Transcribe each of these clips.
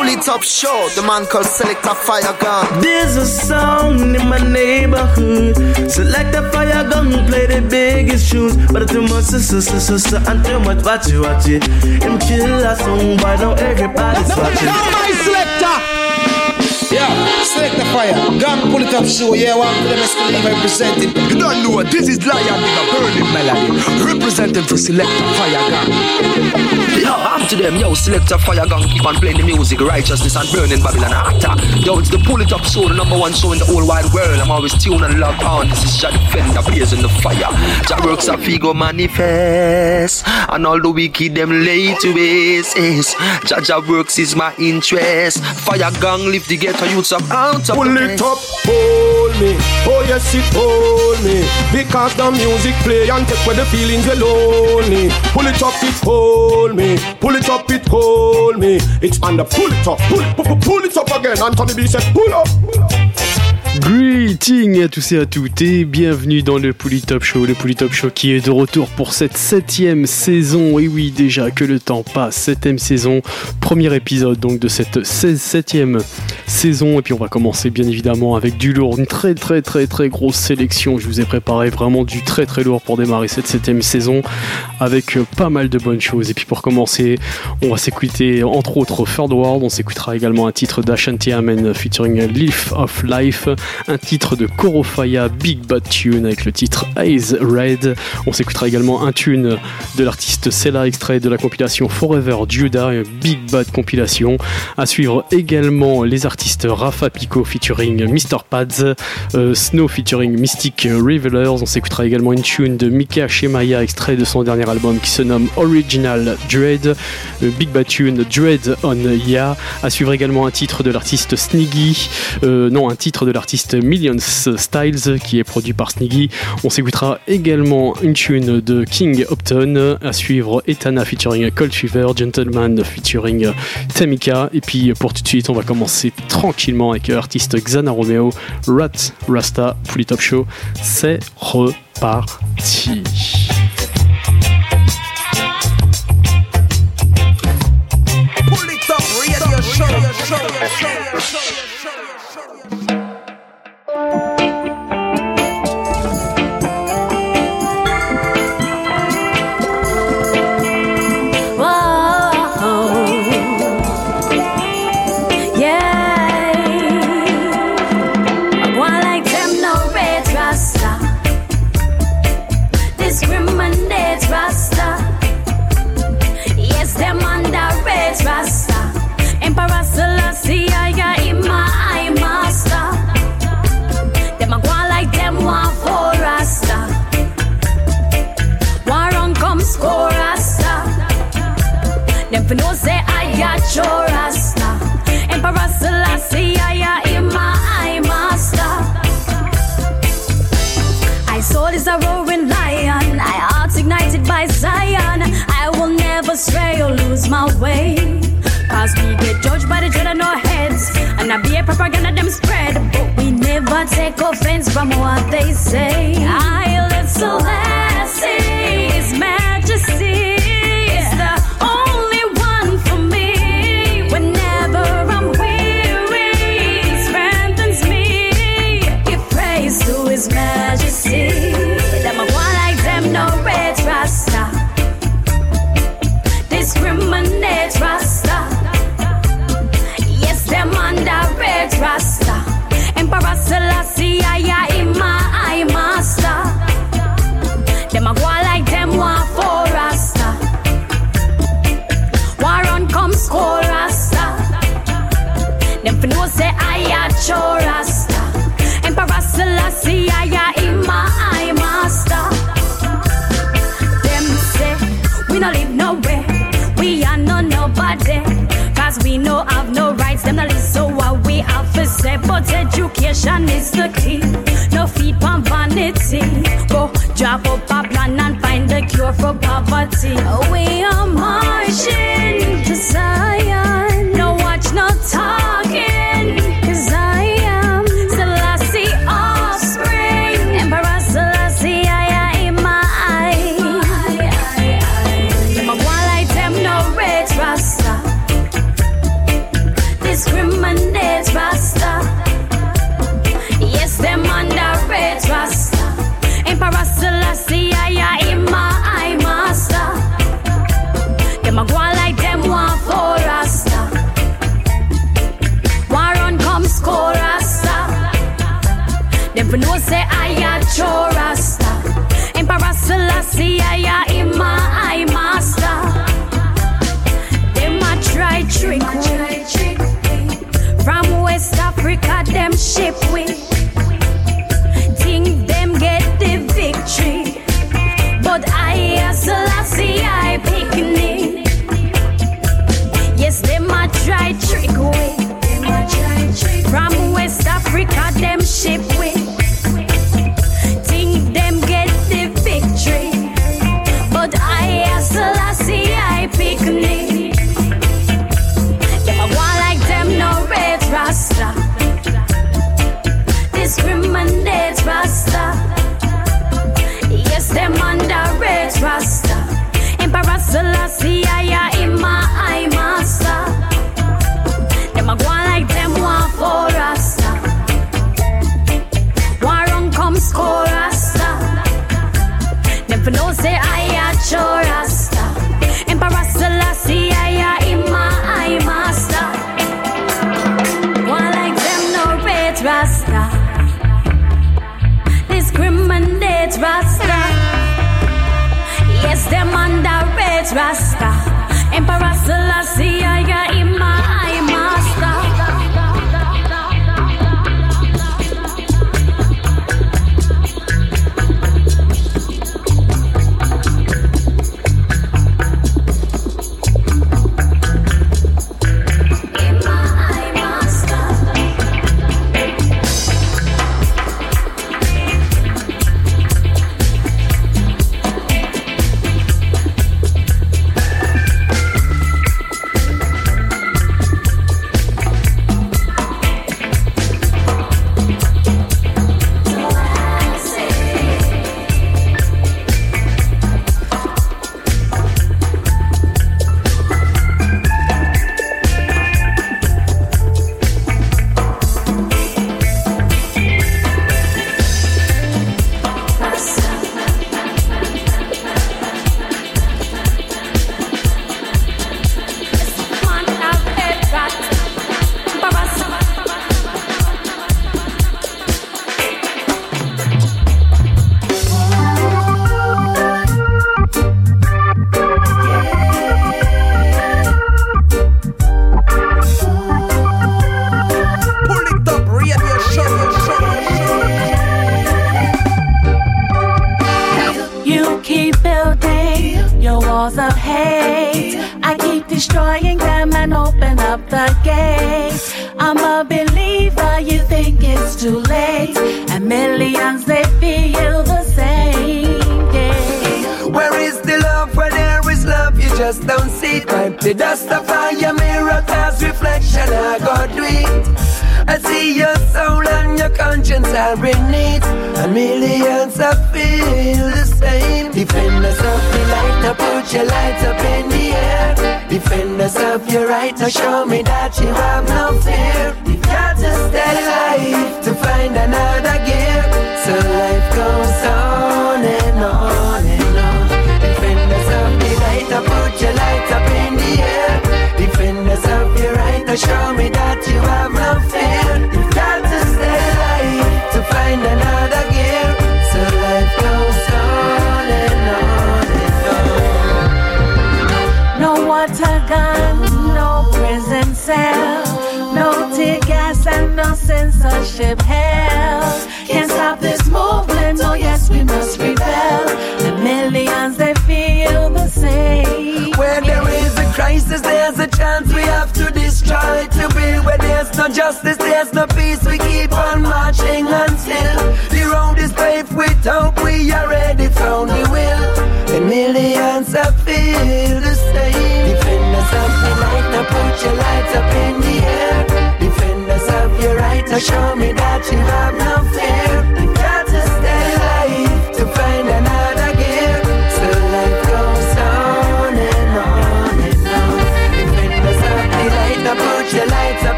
Pull it up show, the man called Select a Fire Gun. There's a sound in my neighborhood. Select a fire gun, play the biggest tunes. But too much sister, sister, sister, and too much watch it, watch it. Him kill a song, but now everybody's watching. Now my selector. Yeah, select the fire. Gun, pull it up, show. Yeah, one for them escalate representing. You don't know, this is Lion with a burning melody. Representing for Select a Fire Gun. Yo, I'm to them, yo, Select a Fire Gun. Keep on playing the music, righteousness and burning Babylon after. Yo, it's the Pull It Up Show, the number one show in the whole wide world. I'm always tuned and locked on. This is Jah Defender, blazing the fire. Jah works a figo manifest. And all the wicked them lay to waste. Jah Jah works is my interest. Fire gang, lift the ghetto youths up out of Pull it up, hold me. Oh yes, it hold me. Because the music play and take away the feelings you're lonely. Pull it up, it hold me. Pull it up, it hold me. It's on the pull it up, pull it, pull, pull it up again. Anthony B said, pull up. Pull up. Greeting à tous et à toutes et bienvenue dans le Pouli Top Show, le Pouli Top Show qui est de retour pour cette septième saison. Et oui, déjà que le temps passe, septième saison, premier épisode donc de cette 16 septième saison. Et puis on va commencer bien évidemment avec du lourd, une très très très très grosse sélection. Je vous ai préparé vraiment du très très lourd pour démarrer cette septième saison avec euh, pas mal de bonnes choses. Et puis pour commencer, on va s'écouter entre autres Third World, on s'écoutera également un titre d'Ashanti Amen featuring Leaf of Life, un titre de Korofaya Big Bad Tune avec le titre Eyes Red. On s'écoutera également un tune de l'artiste Sella extrait de la compilation Forever Judah, Big Bad compilation. À suivre également les artistes Rafa Pico featuring Mr. Pads, euh, Snow featuring Mystic Revelers. On s'écoutera également une tune de Mika Shemaya extrait de son dernier album qui se nomme Original Dread, euh, Big Bad Tune Dread on Ya. À suivre également un titre de l'artiste Sniggy, euh, non un titre de l'artiste Millions Styles qui est produit par Sniggy. On s'écoutera également une tune de King Upton. À suivre Etana featuring Cold Fever, Gentleman featuring Tamika. Et puis pour tout de suite, on va commencer tranquillement avec l'artiste Xana Romeo, Rat Rasta, Fully Top Show. C'est reparti. Emperor Selassie, I am my I master. I saw this a roaring lion. Ignited by Zion. I will never stray or lose my way. Cause we get judged by the dread on our heads. And I be a propaganda them spread. But we never take offense from what they say. I live His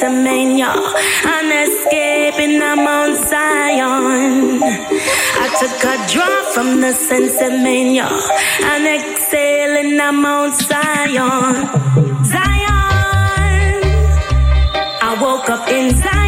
to man, y'all. I'm escaping, I'm on Zion. I took a drop from the sense of man, y'all. I'm exhaling, I'm on Zion. Zion. I woke up in Zion.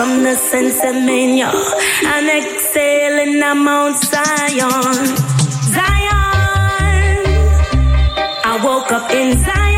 from the sense of mania. I'm exhaling on Mount Zion. Zion. I woke up in Zion.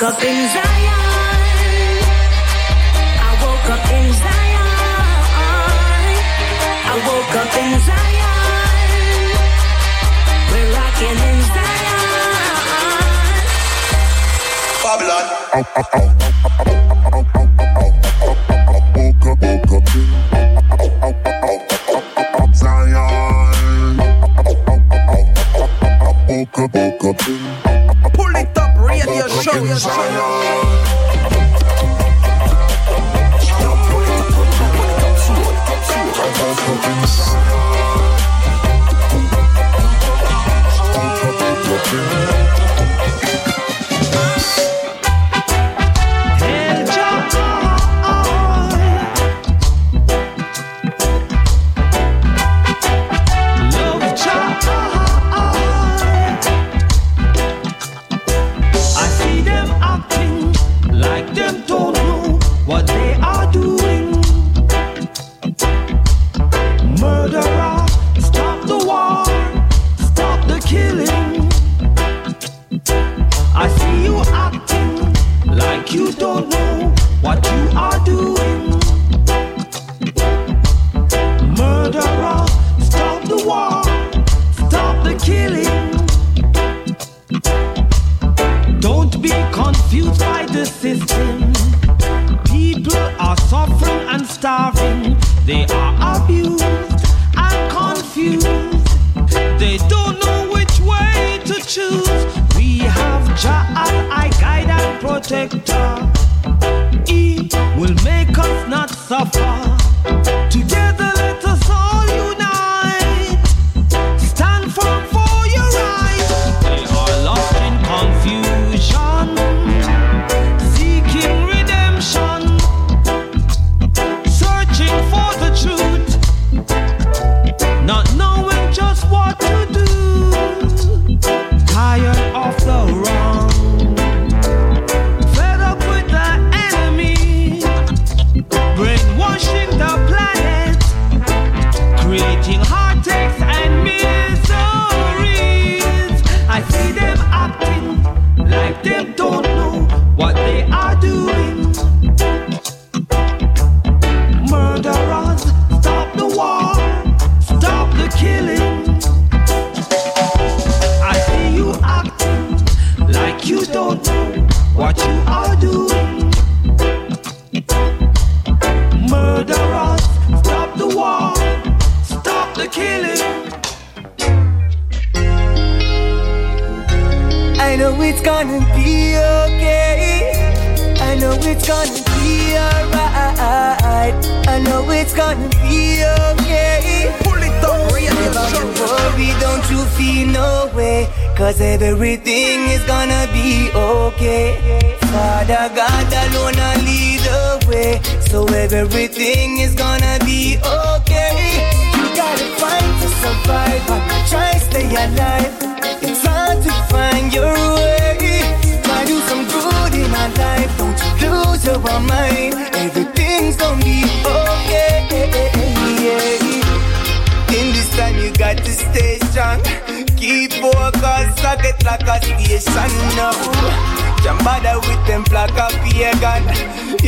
woke up in Zion. I woke up in Zion. I woke up in Zion. We're rocking in Zion. Babylon. boca, boca, boom radio show.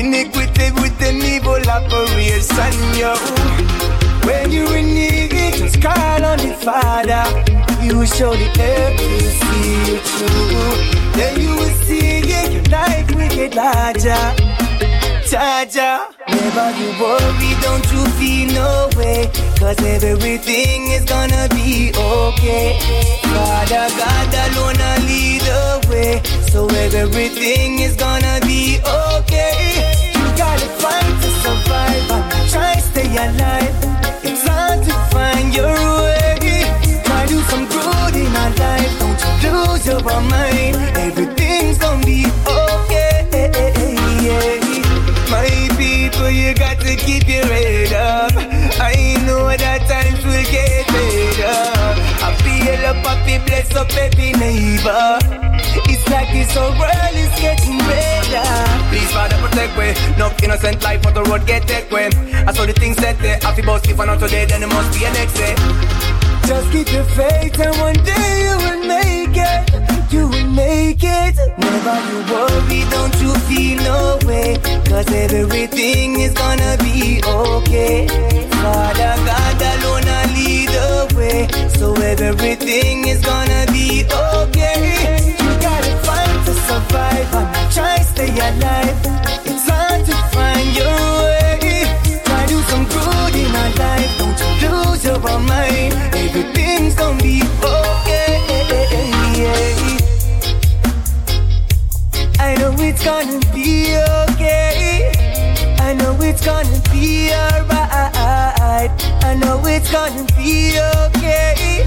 Iniquity with them evil operation, yo. When you in need, just call on the Father. You will surely help you see you through. Then you will see yeah, your life will get larger. Jaja. Never you worry, don't you feel no way. Cause everything is gonna be okay. Father God alone will lead the way. So everything is gonna be okay. Fight to survive and try stay alive. It's hard to find your way. Try do some good in our life. Don't you lose your mind. Everything's gonna be okay. My people, you got to keep your head up. I know that times will get better. I feel up, I feel bless up every neighbor. It's like this whole world is getting better. Please, Father, protect me. No innocent life on the road get take way. I saw the things that there. I feel boss if I'm not today, then it must be a next day. Just keep your faith and one day you will make it. You will make it. Never you worry, don't you feel no way. Cause everything is gonna be okay. Father God alone away. So everything is gonna be okay. You gotta fight to survive and try to stay alive. It's hard to find your way. Try to do some good in our life. Don't you lose your mind. Everything's gonna be okay. I know it's gonna be okay. I know it's gonna be alright. I know it's gonna be okay.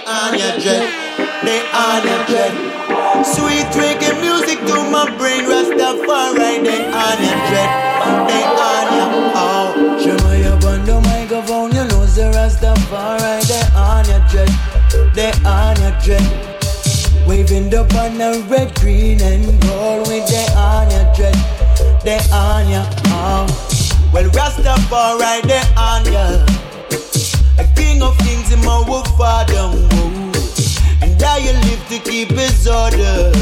They on your jet, they on your jet. Sweet reggae music to my brain, Rastafari. They on your jet, they on your oh. Shema up on the microphone, you know the Rastafari, they on your jet, they on your jet. Waving the banner red, green and gold with they on your jet, they on your oh. Well, Rastafari, they on ya. A king of kings in my father. To keep his order.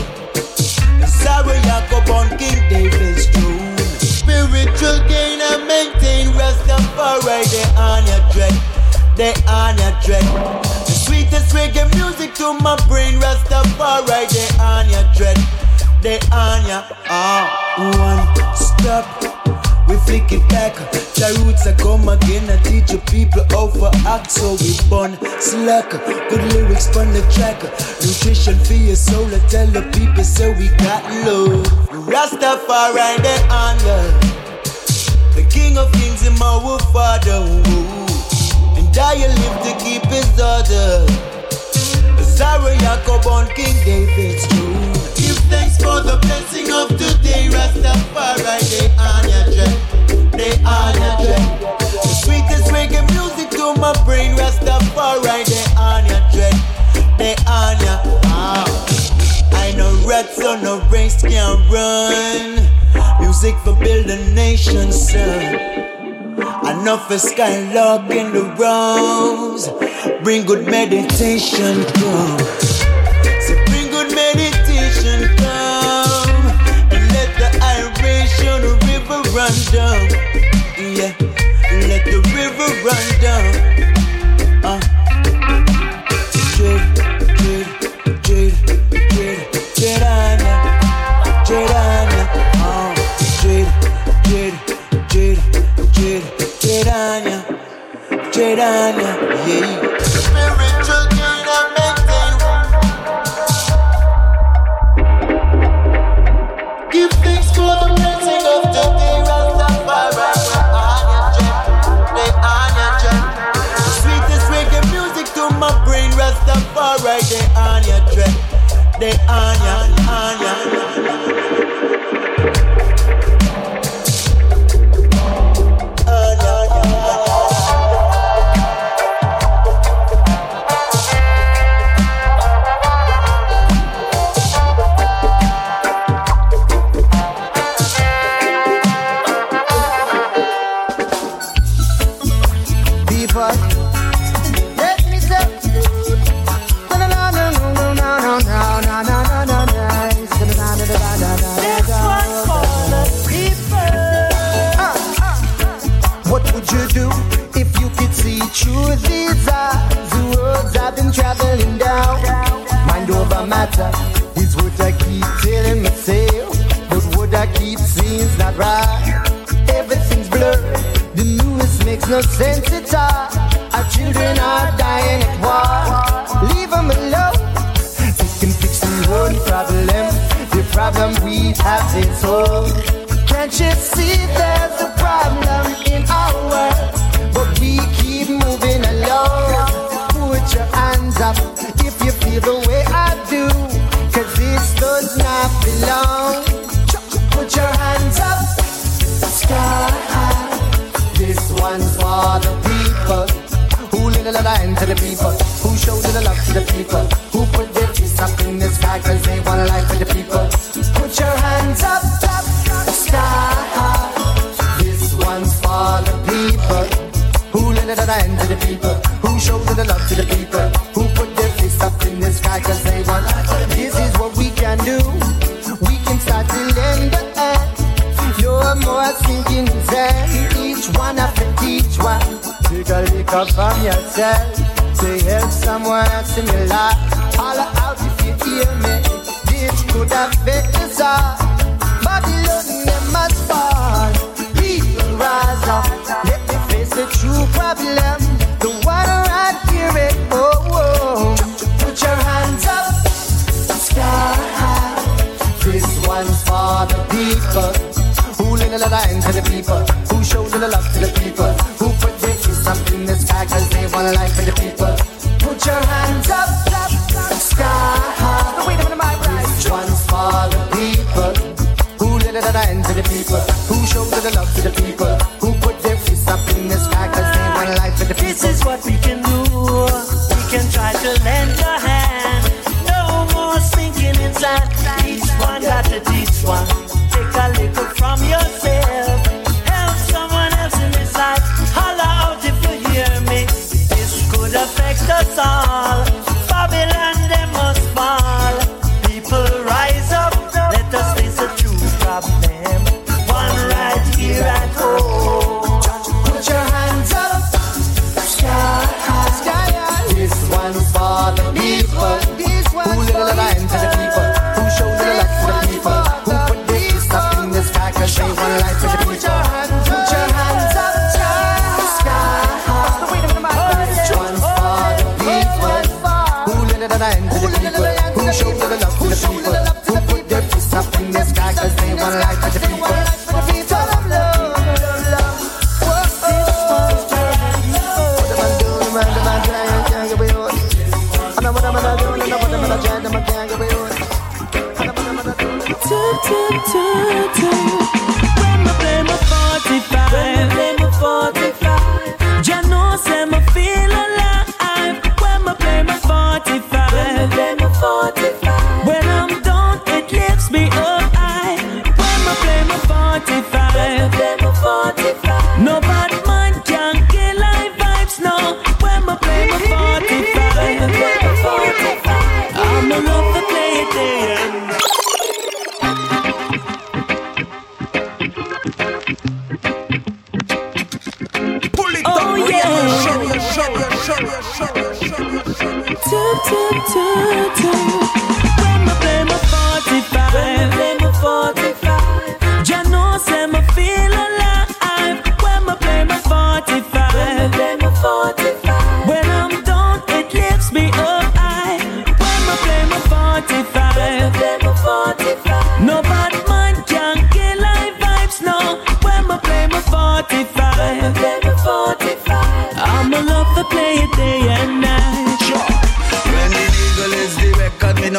Sorry, Jacob on King David's throne. Spiritual gain and maintain Rastafari, they on your dread. They on your dread. The sweetest reggae music to my brain, Rastafari, they on your dread. They on your ah. One stop, we flick it back. The roots are come again. I teach you people for act, so we born slack. Good lyrics from the track, nutrition for your soul. I tell the people so we got love. Rastafari, they on ya. The king of kings in my wolf father. whoa. And I live to keep his order. Sorry, Jacob on King David's throne. For the blessing of today, Rastafari. They on your jet, they on your jet. The sweetest reggae music to my brain, Rastafari. They on your jet, they on your ah. I know rats on no race can run. Music for build a nation, son. Enough is skylark in the rounds. Bring good meditation, come. Run down. Yeah, let the river run down. Uh. Yeah. Rastafari. They on your jet, they on ya, on ya. Is what I keep telling myself. But what I keep seeing's not right. Everything's blurred. The news makes no sense at all. Our children are dying at war. Leave them alone. We can fix the own problem. The problem we have is old. Can't you see there's a problem in our world? But we keep moving along. Belong. Put your hands up, sky. This one's for the people who live the to the people, who show the love to the people, who put their fists up in the sky they want a life for the people. Put your hands up, up, sky. This one's for the people who live the to the people, who show the love to the people, who put their fists up in the sky cause they A liquor from yourself. To help someone else in your life. Holler out if you hear me. This could affect us all. Babylon, they must fall. People rise up. Let me face the true problem. The one right here at home. Put your hands up. Sky high. This one's for the people who live the line to the people, who show the love to the people, who the love to the people,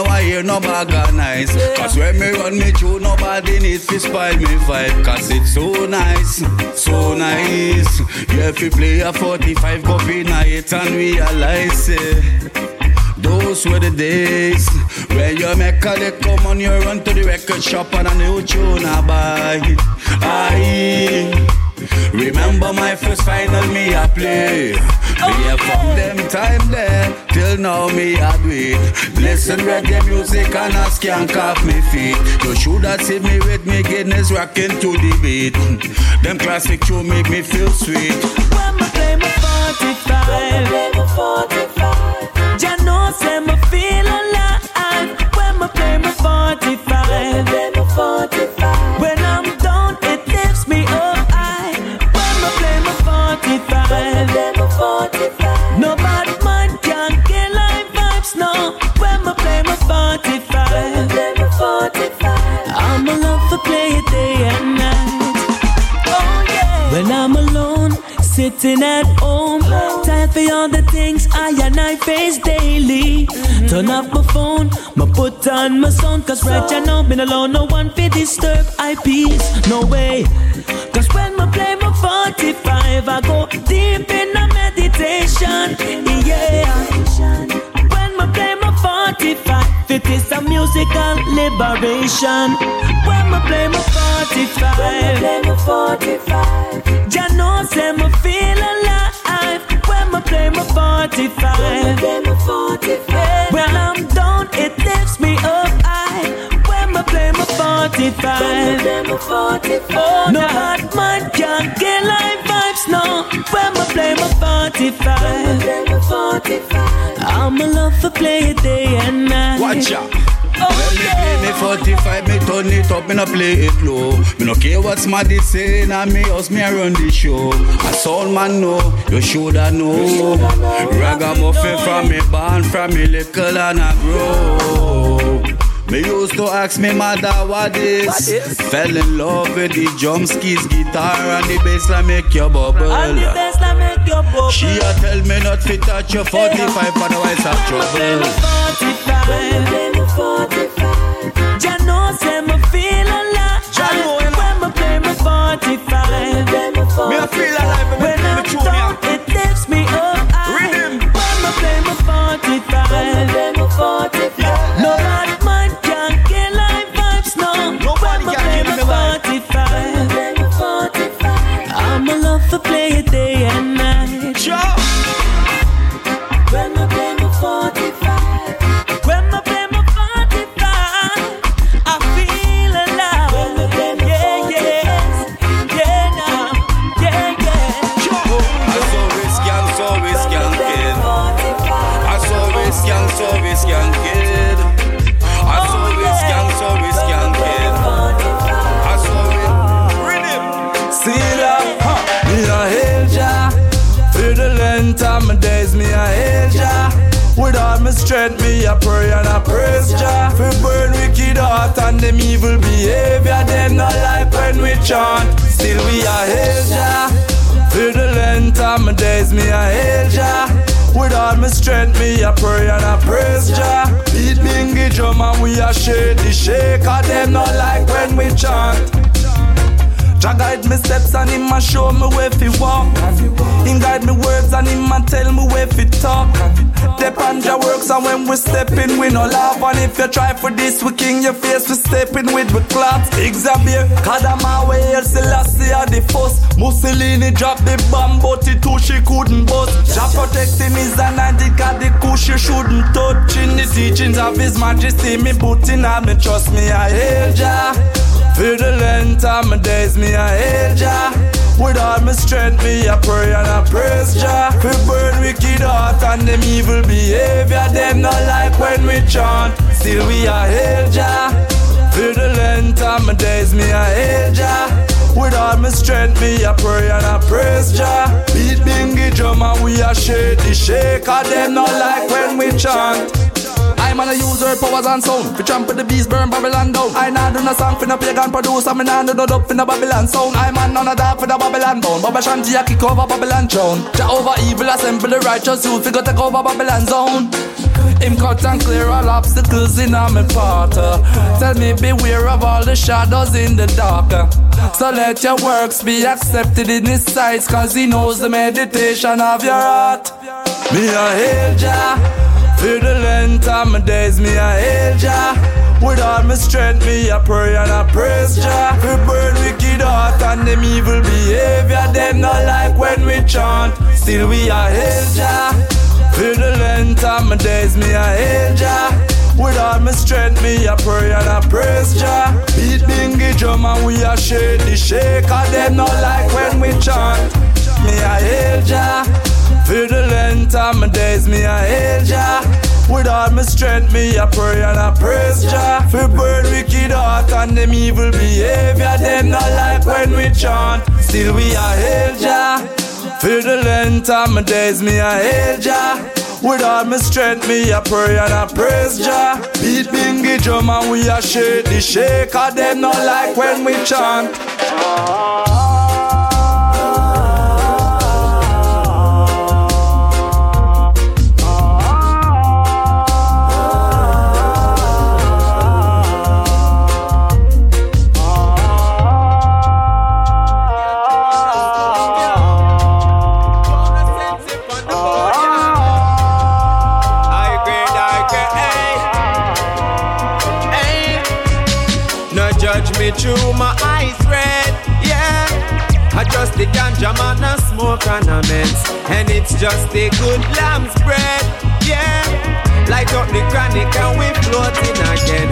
no I hear no nice. Cause when me run me through, nobody needs to spoil me vibe. Cause it's so nice, so nice. Yeah, if you play a 45, go in it and realize it. Those were the days when you make a lick come on, you run to the record shop and a new tune I buy. I remember my first final me I play. Yeah, from them time there till now me I do it. Listen reggae music and I skank off me feet. You should have seen me with me Guinness rocking to the beat. Them classic tune make me feel sweet. When me play my 45, when sitting at home. Time for all the things I and I face daily. Turn off my phone, my put on my sound. Cause right now, been alone, no one fit disturb I peace. No way. Cause when I play my 45, I go deep in a meditation. Yeah. When I play my 45, it is a musical liberation. When I play my 45, when I play my 45, Jah knows say me feel alive. When I play my 45, when I play my 45, when I'm down, it lifts me up high. When I play my 45, when I play my 45, no bad man can get live vibes, no. When I play my 45, when I play my 45, I'm a love for play it day and night. Watch out. Oh, When me play me 45, me turn it up, me no play it low. Me no care what somebody say, na me house me run the show. A sound man know, you shoulda know. Ragamuffin from me born, from me little and I grow. Me used to ask me mother what is. Fell in love with the drum skis, guitar and the bass like make you bubble. And the best I make your bubble. She a tell me not fit touch your 45, otherwise I have trouble. 45. me feel alive when, I'm down, it lifts me up. I when I play my 45. Them evil behavior, them not like when we chant. Still we a hail Jah. For the length of my days, me a Jah. With all my strength, me a pray and a praise Jah. Beat bingy drum and we a shake the shaker, them not like when we chant. Jah guide me steps and him a show me where fi walk. Him guide me words and him a tell me where fi talk. On Jah works and when we step in we no laugh. And if you try for this we king your face we step in with we claps. Xavier, Kadama way Selassie are the first. Mussolini drop the bomb but it too she couldn't bust. Jah protecting his anointed cause the kush you shouldn't touch. In the teachings of his majesty me putting on me trust me I hail Jah. For the length of my days, me a hail Jah. With all my strength, me a pray and a praise Jah. For burn wicked heart and them evil behavior, them not like when we chant. Still we a hail Jah. For the length of my days, me a hail Jah. With all my strength, me a pray and a praise Jah. Beat bingy drum and we a shake the shaker, them not like when we chant. I'm a user powers and sound. We trample the beast, burn Babylon down. I nah do no song for no pagan producer. Me nah do no dub for no Babylon sound. I'm on none of that for the Babylon bound. Bobo Shanti a kick over Babylon throne. Over evil, assemble the righteous youth. We go take over Babylon zone. Him cut and clear all obstacles in my path. Tell me beware of all the shadows in the dark. So let your works be accepted in his sight. Cause he knows the meditation of your heart. Me a hail Jah. For the length of my days, me a hail Jah. With all my strength, me a pray and a praise Jah. For burn wicked heart and them evil behavior, them not like when we chant. Still we a hail Jah. For the length of my days, me a hail Jah. With all my strength, me a pray and a praise Jah. Beat bingy drum and we a shake the shaker, them not like when we chant. Me a hail Jah. For the length of my days, me a hail Jah. With all my strength, me a pray and a praise Jah. For burn wicked heart and them evil behavior, them not like when we chant. Still we a hail Jah. For the length of my days, me a hail Jah. With all my strength, me a pray and a praise Jah. Beat bingy drum and we a shake the shaker, them not like when we chant. Ganja man a smoke ornaments, and it's just a good lamb's bread. Yeah, light up the chronic and we floating again.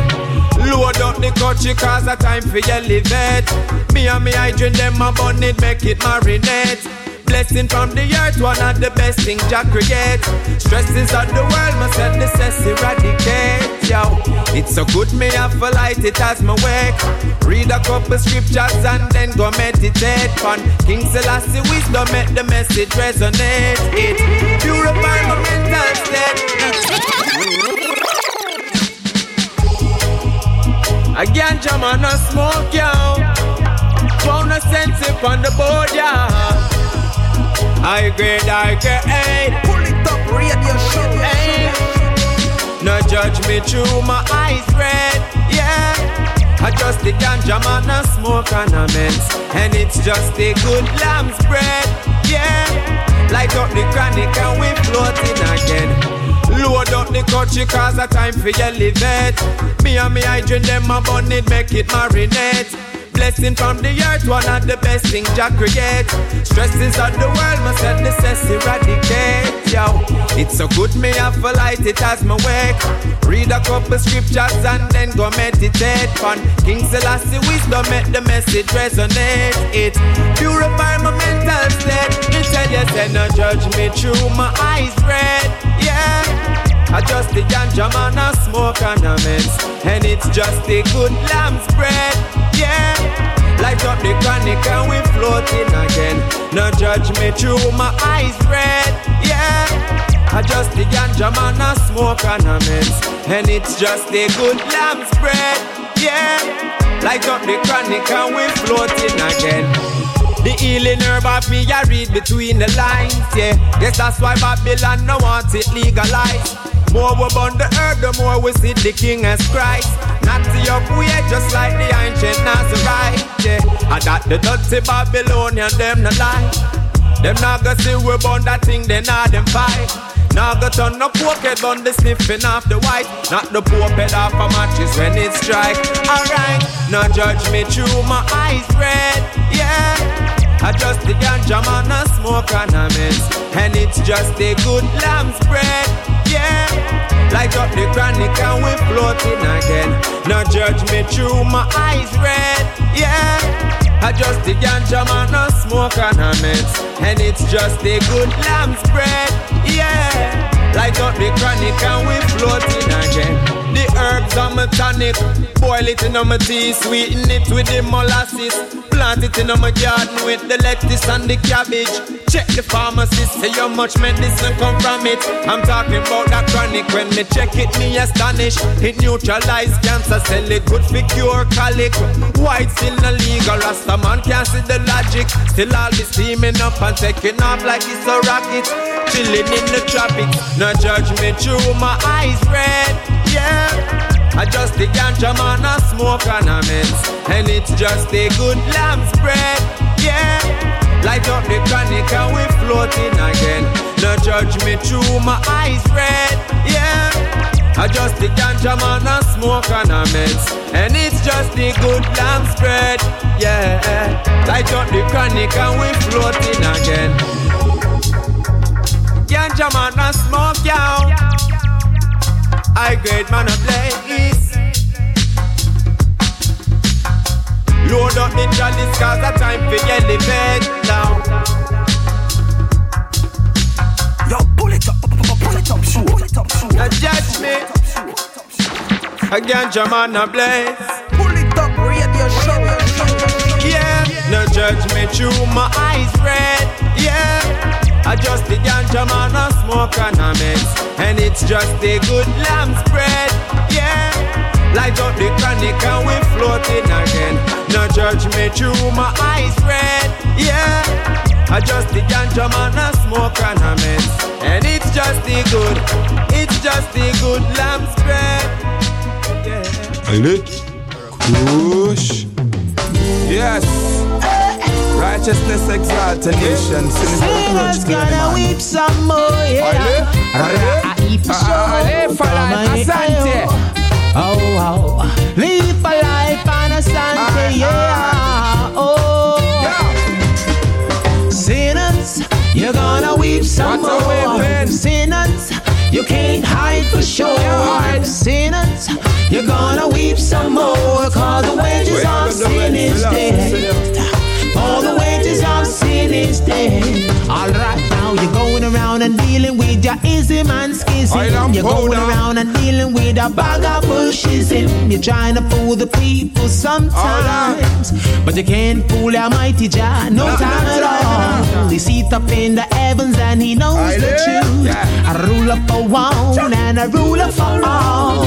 Load up the country cause a time for it. Me and me I drink them a bun it, make it marinate. Blessing from the earth, one of the best things Jah create. Stresses of the world must help the cess eradicate. Yo, it's so good me have to light it as my wake. Read a couple scriptures and then go meditate. Fun King Selassie wisdom make the message resonate. It purify my mental state. Again, jam on a smoke, yo. Found a sense on the board, yeah. I grade, I grade. Pull it up, radio show, hey. No judge me through my eyes red, yeah. I just the ganja man a smoke ornaments And it's just a good lamb's bread, yeah Light up the chronic and we floating again Load up the country cause a time for your live it Me and me I drink them a bun it make it marinate Blessing from the earth, one of the best things Jah create. Stresses of the world must help cess eradicate. Yo, it's so good me have to light it as my wake. Read a couple scriptures and then go meditate. Fun King Selassie wisdom make the message resonate. It purify my mental state. Tell you say no judge me through my eyes red. Yeah. I just the ganja man a smoke ornaments And it's just a good lamb's bread, yeah. Light up the chronic and we floating again. No judge me through my eyes red, yeah. I just the ganja man a smoke ornaments And it's just a good lamb's bread, yeah. Light up the chronic and we floating again. The healing herb of me, I read between the lines, yeah. Guess that's why Babylon no want it legalized. More we burn the earth, the more we see the King as Christ. Not the up way, just like the ancient Nazarite, yeah. And that the dirty Babylonian, them no lie. Them not go see we burn that thing, they not them fight. Now go turn no head on the sniffing off the white Not the pope head off a matches when it strike Alright, now judge me through my eyes red, yeah I just the ganja man a smoke ornaments And it's just a good lamb's bread, yeah. Light up the chronic and we floating again. Now judge me through my eyes red, yeah. I just the ganja man a smoke ornaments And it's just a good lamb's bread, yeah. Light up the chronic and we floating again The herbs are my tonic Boil it in on my tea, sweeten it with the molasses. Plant it in on my garden with the lettuce and the cabbage. Check the pharmacist, say how much medicine come from it. I'm talking about that chronic. When me check it, me astonish It neutralize cancer, sell it good for cure colic. White still illegal, Rasta man can't see the logic. Still all be steaming up and taking off like it's a rocket. Chilling in the tropics, no judge me through my eyes red, yeah. I just the ganja man a smoke ornaments And it's just a good lamb's bread, yeah. Light up the chronic and we floating again. No judge me through my eyes red, yeah. I just the ganja man a smoke ornaments And it's just the good lamb's bread, yeah. Light up the chronic and we floating again. Ganja man a smoke down I grade man a blaze Load up the chalice cause a time for elevate down Yo, pull it up, pull it up, show, pull it up. Now judge me. A ganja man a blaze Pull it up, radio show, Yeah, no judge me through my eyes red, yeah I just the ganja man a smoke ornaments And it's just a good lamb's bread, yeah. Light up the chronic and we floating again? No judge me through my eyes red, yeah. I just the ganja man a smoke ornaments And it's just the good, it's just the good lamb's bread, yeah. Allez, couche Yes Righteousness exalts a nation. Sinners gonna weep some more. Yeah. Asante. Oh, oh. Live a Asante. Yeah. Oh. Sinners, you're gonna weep some more. Sinners. You can't hide for sure. Sinners, you're gonna weep some more. Cause the wages of sin is dead. For the wages of sin is death. Alright, now you're going around and dealing with your ism and schism. You're going around and dealing with a bag of bushism. You're trying to fool the people sometimes. But you can't fool Almighty Jah, no time at all. He seat up in the heavens and he knows the truth. A ruler for one and a ruler for all.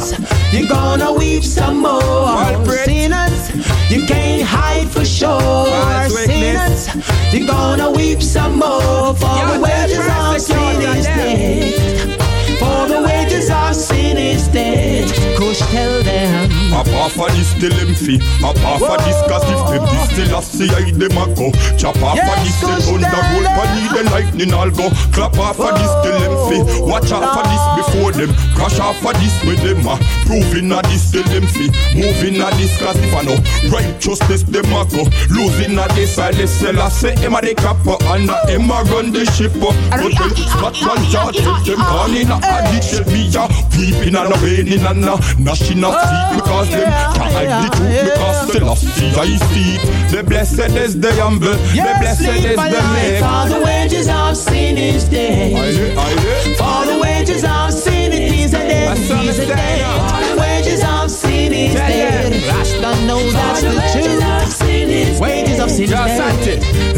Sinners, you're gonna weep some more. Sinners, you can't hide for sure. Sinners, you're gonna weep some more. For the wages of sin is death. For the wages of sin is death. Kush tell them. Apart for this still them fee Apart for this cause if them this still a see I them a go. Chop off for this still on the roll Pani the lightning all go. Clap off for this still them fee Watch out for this before them. Crash off for this with them ah. a Proving a this still them fee Moving a this cause if I know. Righteousness them a go. Losing a this I let sell I say him a the capper ah, And ah, a him a run the ship up But them Scotland yard Take them on in a addict Tell me ya Weeping and a raining and a gnashing of feet Because them the truth Because Selassie I speak The blessed is the humble The blessed is the meek For the wages of sin is death. For the wages of sin it is a death. Is a death. For the wages of sin is death. Rasta knows that's the truth. Wages of sin is death.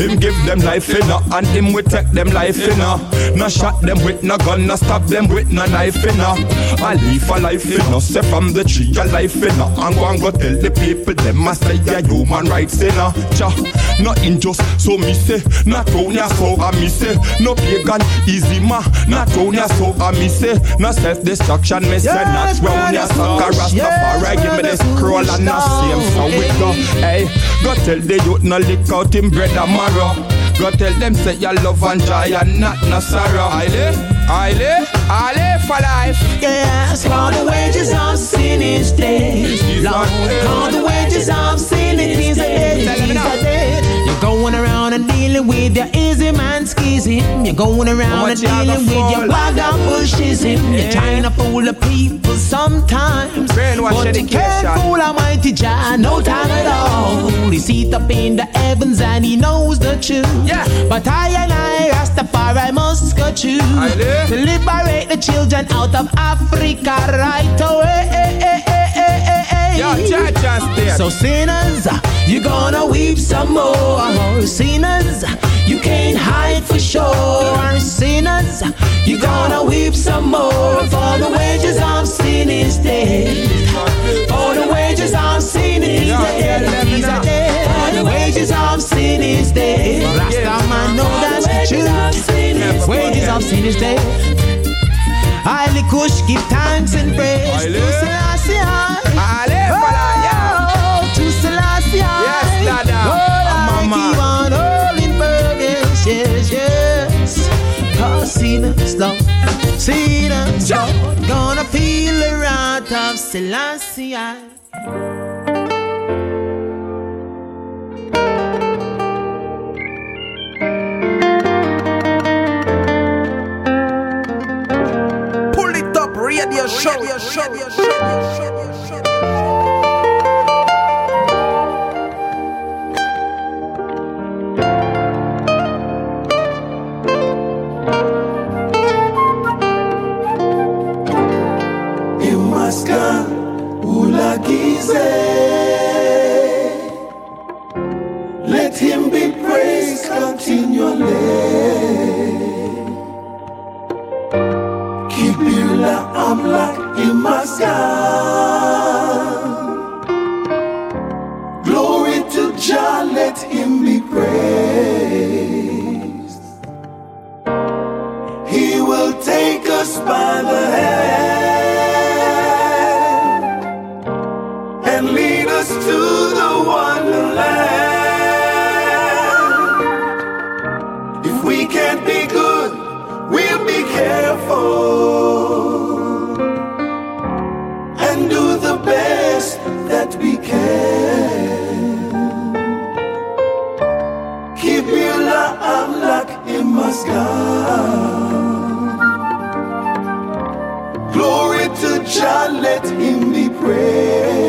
Him give them life inna And him we take them life inna. No shot them with no gun No stop them with no knife inna. I leave a life inna Say from the tree a life inna. And go and go tell the people Them a say a human rights inna. Cha, no injust So me say. Not ya so I me say. No pagan easy ma. Not ya so I me say. No self-destruction me say Not round ya so. Cause Rastafari give me this scroll And the same sound with go. Hey, go tell the youth No lick out him bread and marrow Go tell them say your love and joy and not no sorrow Aile, aile, aile for life. Yes, for the wages of sin is death. Lord, for the wages of sin it is a around dealing with your ism and schism. You're going around and Watch out, dealing with your vagabushism. You're trying to fool the people sometimes. But you can't fool Almighty Jah, no time at all. He seat up in the heavens and he knows the truth. Yeah. But I and I, Rastafari, must go to liberate the children out of Africa right away. Yo, Jah Jah stay. So sinners, you're gonna weep some more. Sinners, you can't hide for sure. Sinners, you're gonna weep some more. For the wages of sin is death. For the wages of sin is death. Is a death. For the wages of sin is death. Rasta man know that's the truth. Wages of sin is death. Highly Kush, give thanks and praise sinners don't gonna feel the wrath of Selassie. Pull it up, radio show. Radio show. Radio show. Let him be praised continually. Kibirla amlak imaska. Glory to Jah, let him be praised. He will take us by the hand can keep you alive like in my sky. Glory to Jah, let him be praised.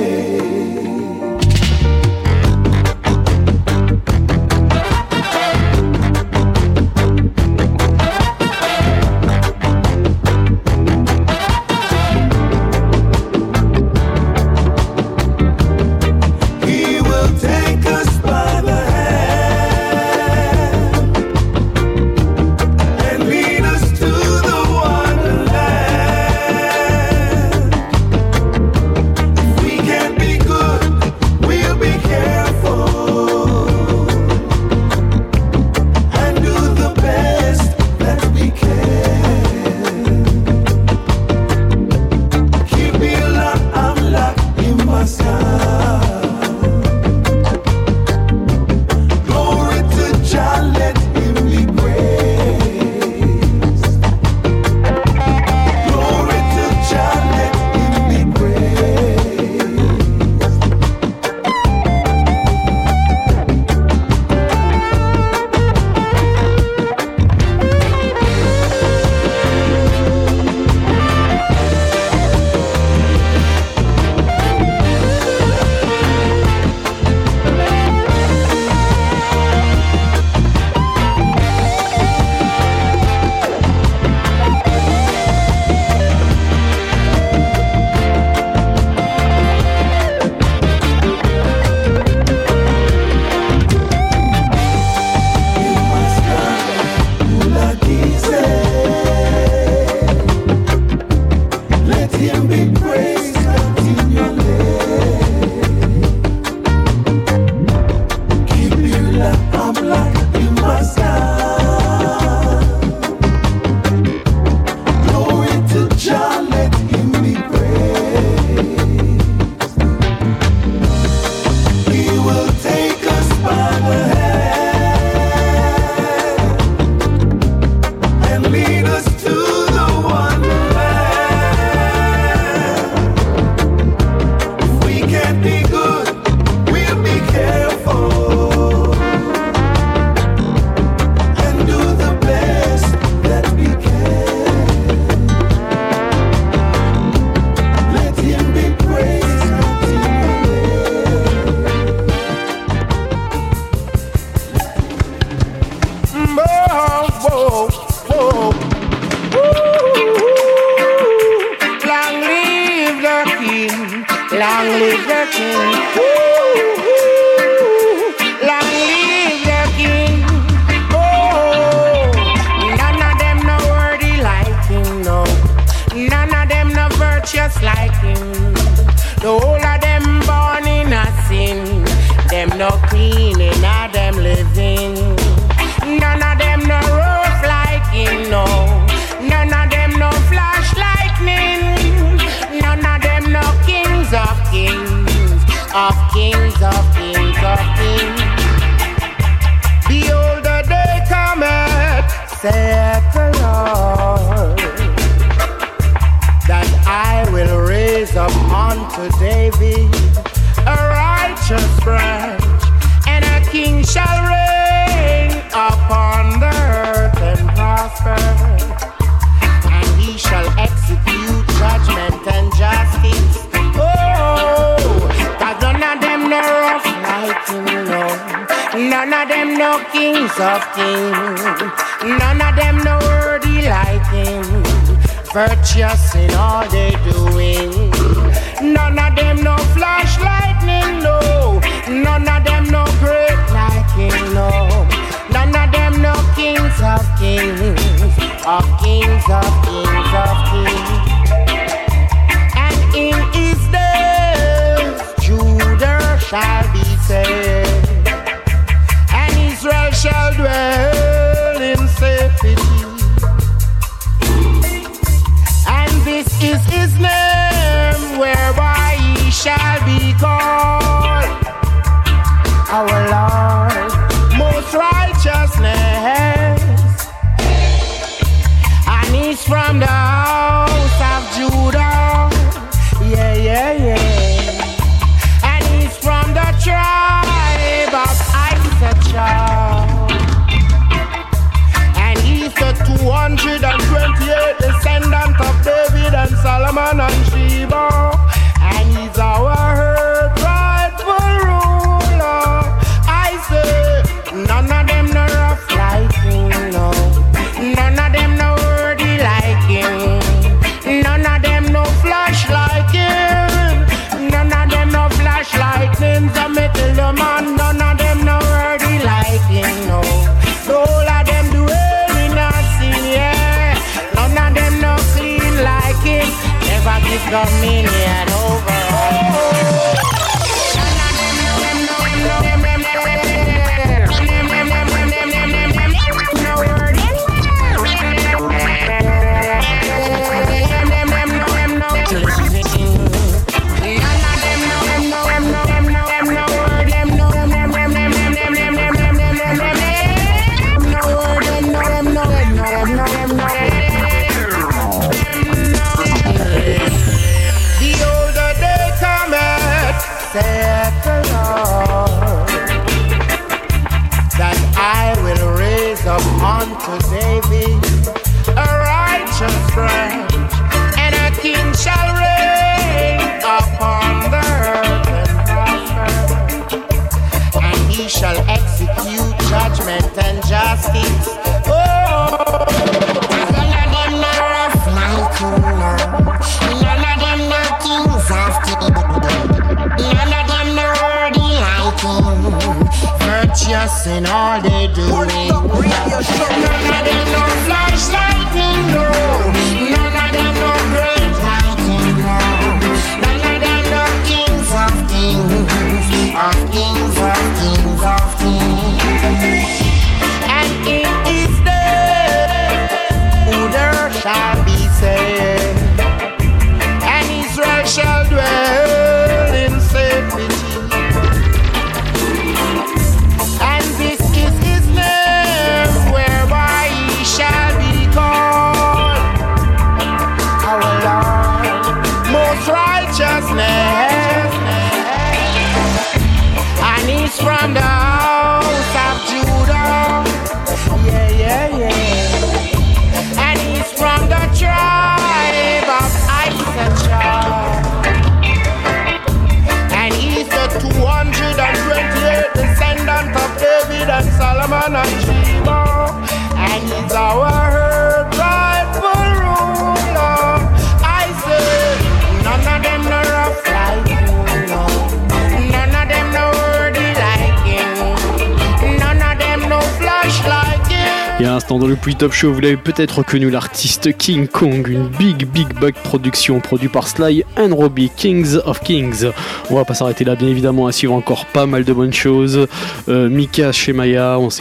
Top show, vous l'avez peut-être reconnu l'artiste King Kong, une big big bug production produite par Sly and Robbie, Kings of Kings. On va pas s'arrêter là, bien évidemment, à suivre encore pas mal de bonnes choses. Euh, Mika Shemaya, on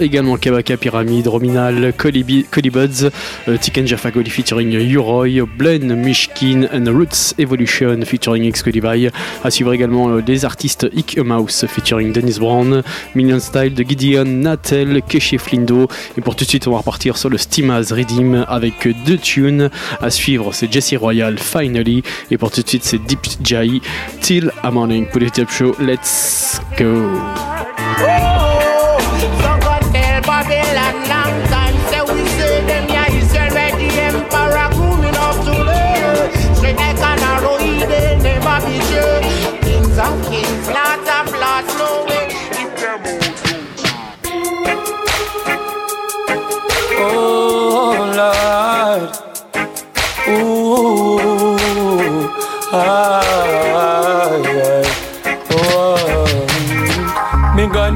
également Kabaka Pyramid, Rominal, Collie Buds, euh, Tiken Jaffa featuring Uroy, Blen Mishkin and Roots Evolution featuring X À suivre également euh, des artistes Ick Mouse featuring Dennis Brown, Million Style de Gideon, Natel, Keshe Flindo. Et pour tout de suite, on va repartir sur le Stimaz Redeem avec deux tunes. À suivre, c'est Jesse Royal, Finally. Et pour tout de suite, c'est Deep Jai, Till a Morning. Top show, let's go.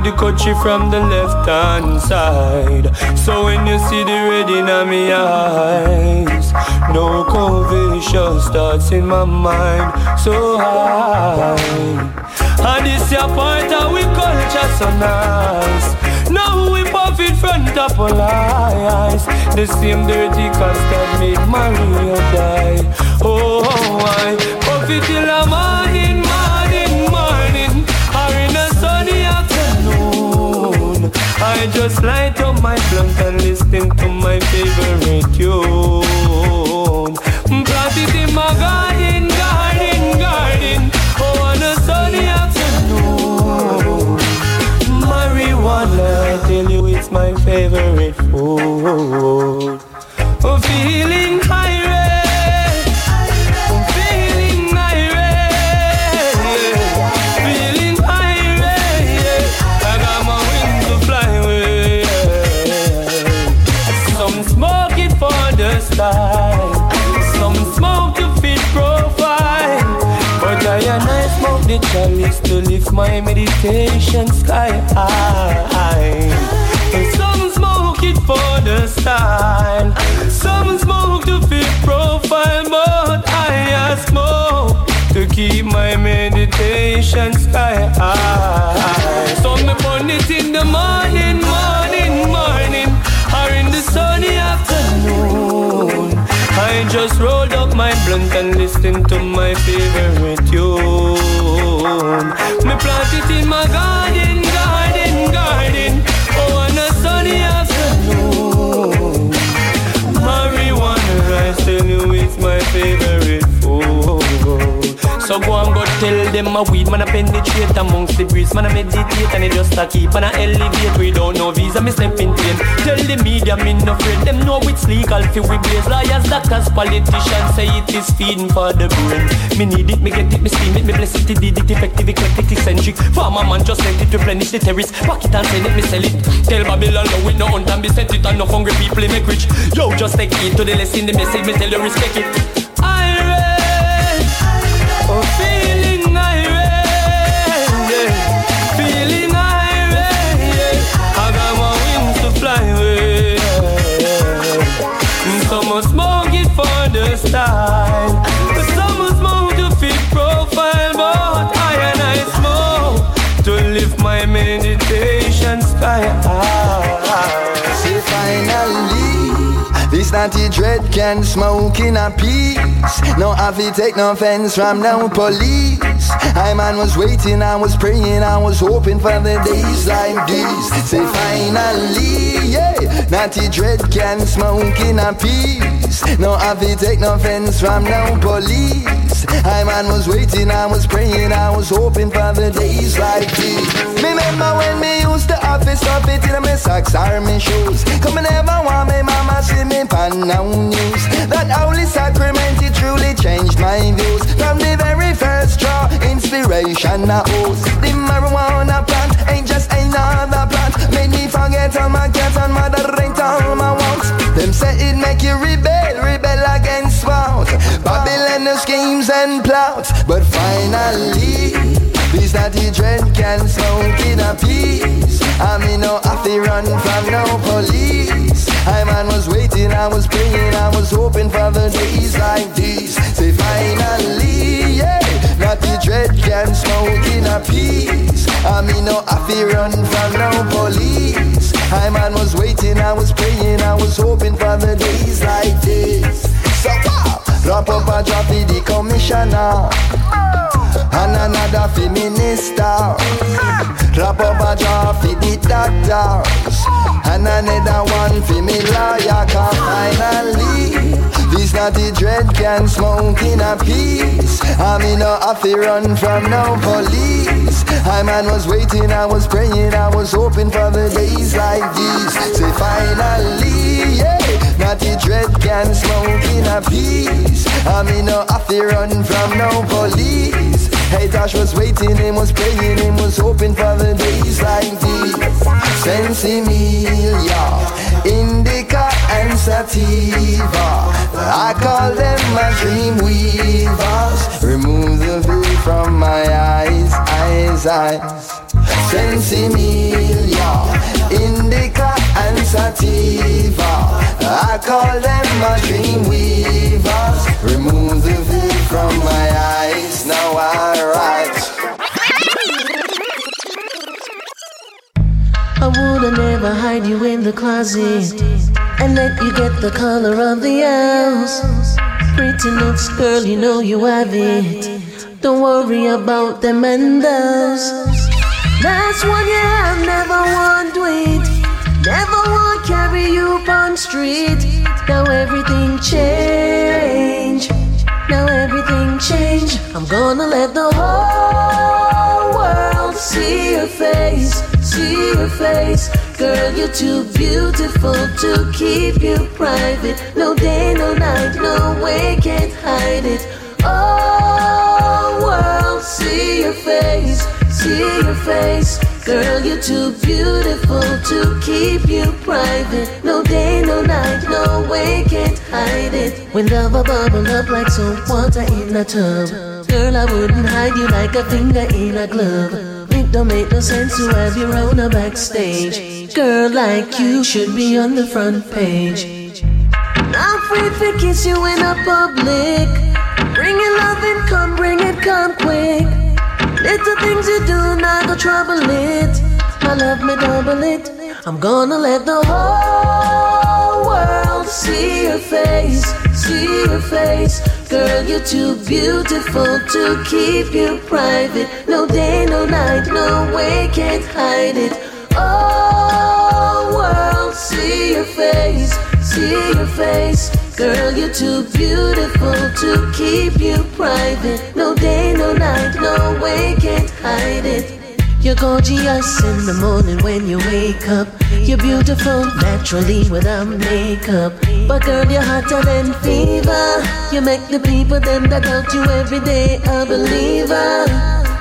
The country from the left hand side. So when you see the red in my eyes, no conviction starts in my mind so high. And this your part of we culture so nice. Now we puff in front of all eyes. The same dirty cause that made Maria die. Oh, I puff it till I'm morning, morning, morning. Or in a sunny afternoon. I just light up my blunt and listen to my favorite tune. Plant it in my garden, garden, garden. Oh, on a sunny afternoon. Marijuana, I tell you, it's my favorite food. My meditation sky high. Some smoke it for the style, some smoke to fit profile, but I smoke to keep my meditation sky high. So me burn it in the morning, morning, morning, or in the sunny afternoon. I just rolled up my blunt and listened to my favorite tune. My garden, tell them my weed man I penetrate amongst the breeze. Man I meditate and it just a keep and I elevate. We don't no visa me step in Tell the media me no afraid. Them know it's legal fi we blaze. Lawyers, doctors, politicians say it is feeding for the brain. Me need it, me get it, me steam it Me bless it, it it effective, eclectic, eccentric. Farmer man just let it replenish the terrace. Pack it and send it, me sell it. Tell Babylon no it no hunt and be sent it And no hungry people make rich. Yo just take it to the lesson the message me tell you respect it this natty dread can smoke in a peace. No have to take no offense from no police. I man was waiting, I was praying, I was hoping for the days like these. Say finally, yeah, natty dread can smoke in a No have to take no offense from no police. I man was waiting, I was praying, I was hoping for the days like these. Remember when me used to have this stuff it in my socks or my shoes. Come and never want me mama see me pan now news. That holy sacrament it truly changed my views. From the very first draw, inspiration I owes. The marijuana plant ain't just another plant. Made me forget all my cats and moderate all my. Them say it make you rebel, rebel against what? Babylon schemes and plots. But finally, this natty dread can smoke in a peace. I mean, no, to run from no police. I man was waiting, I was praying, I was hoping for the days like these. Say finally, yeah, not the dread can smoke in a peace. I mean no to run from no police. I man was waiting, I was praying, I was hoping for the days like this. So, uh, drop up a drop the commissioner and another for minister. Drop up a jar for the doctors and another the dread can smoke in a peace. I mean, no have to run from no police. I man was waiting, I was praying, I was hoping for the days like these. Say finally, yeah, not the dread can smoke in a peace. I mean, no have to run from no police. Hey, Tosh was waiting, him was praying, him was hoping for the days like these. Sensimilia, Indica and Sativa. I call them my dream weavers. Remove the veil from my eyes, eyes, eyes. Sensimilia, Indica and Sativa. I call them my dream weavers. Remove the veil from my eyes. Now I rise. I woulda never hide you in the closet and let you get the color of the house. Pretty looks, girl, you know you have it. Don't worry about them and those. That's one you have never want with. Never want carry you on street. Now everything change. Now everything change. I'm gonna let the whole world see your face, see your face. Girl, you're too beautiful to keep you private. No day, no night, no way, can't hide it. Oh, world, see your face, see your face. Girl, you're too beautiful to keep you private. No day, no night, no way, can't hide it. When love a bubble up like soap water in a tub. Girl, I wouldn't hide you like a finger in a glove. Don't make no sense to have your own a backstage. Girl like you should be on the front page. Not afraid to kiss you in a public. Bring your love and come, bring it, come quick. Little things you do, not go trouble it. My love me double it. I'm gonna let the whole world see your face, see your face. Girl, you're too beautiful to keep you private. No day, no night, no way, can't hide it. Oh, world, see your face, see your face. Girl, you're too beautiful to keep you private. No day, no night, no way, can't hide it. You're gorgeous in the morning when you wake up. You're beautiful naturally without makeup. But girl, you're hotter than fever. You make the people them that doubt you every day a believer.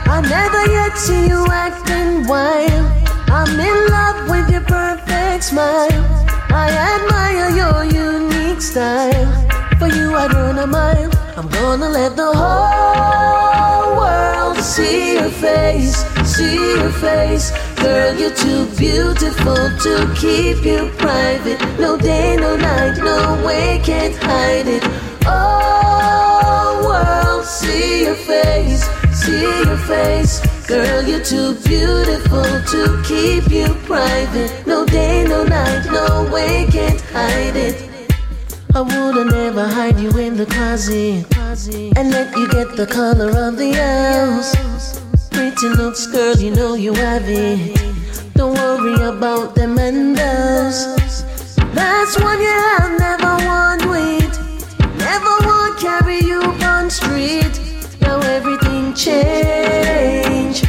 I never yet see you acting wild. I'm in love with your perfect smile. I admire your unique style. For you, I'd run a mile. I'm gonna let the whole world see your face, see your face. Girl, you're too beautiful to keep you private. No day, no night, no way, can't hide it. Oh, world, see your face, see your face. Girl, you're too beautiful to keep you private. No day, no night, no way, can't hide it. I woulda never hide you in the closet and let you get the color of the house. Pretty looks, girl, you know you have it. Don't worry about them and those. That's one you have never want with. Never want carry you on street. Now everything change.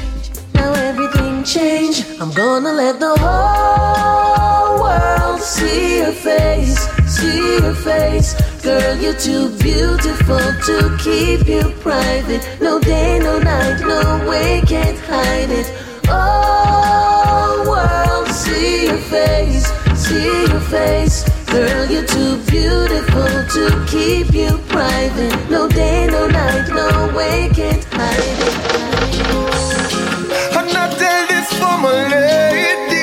Now everything change. I'm gonna let the whole world see your face, see your face. Girl, you're too beautiful to keep you private. No day, no night, no way, can't hide it. Oh, world, see your face, see your face. Girl, you're too beautiful to keep you private. No day, no night, no way, can't hide it. And I tell this for my lady.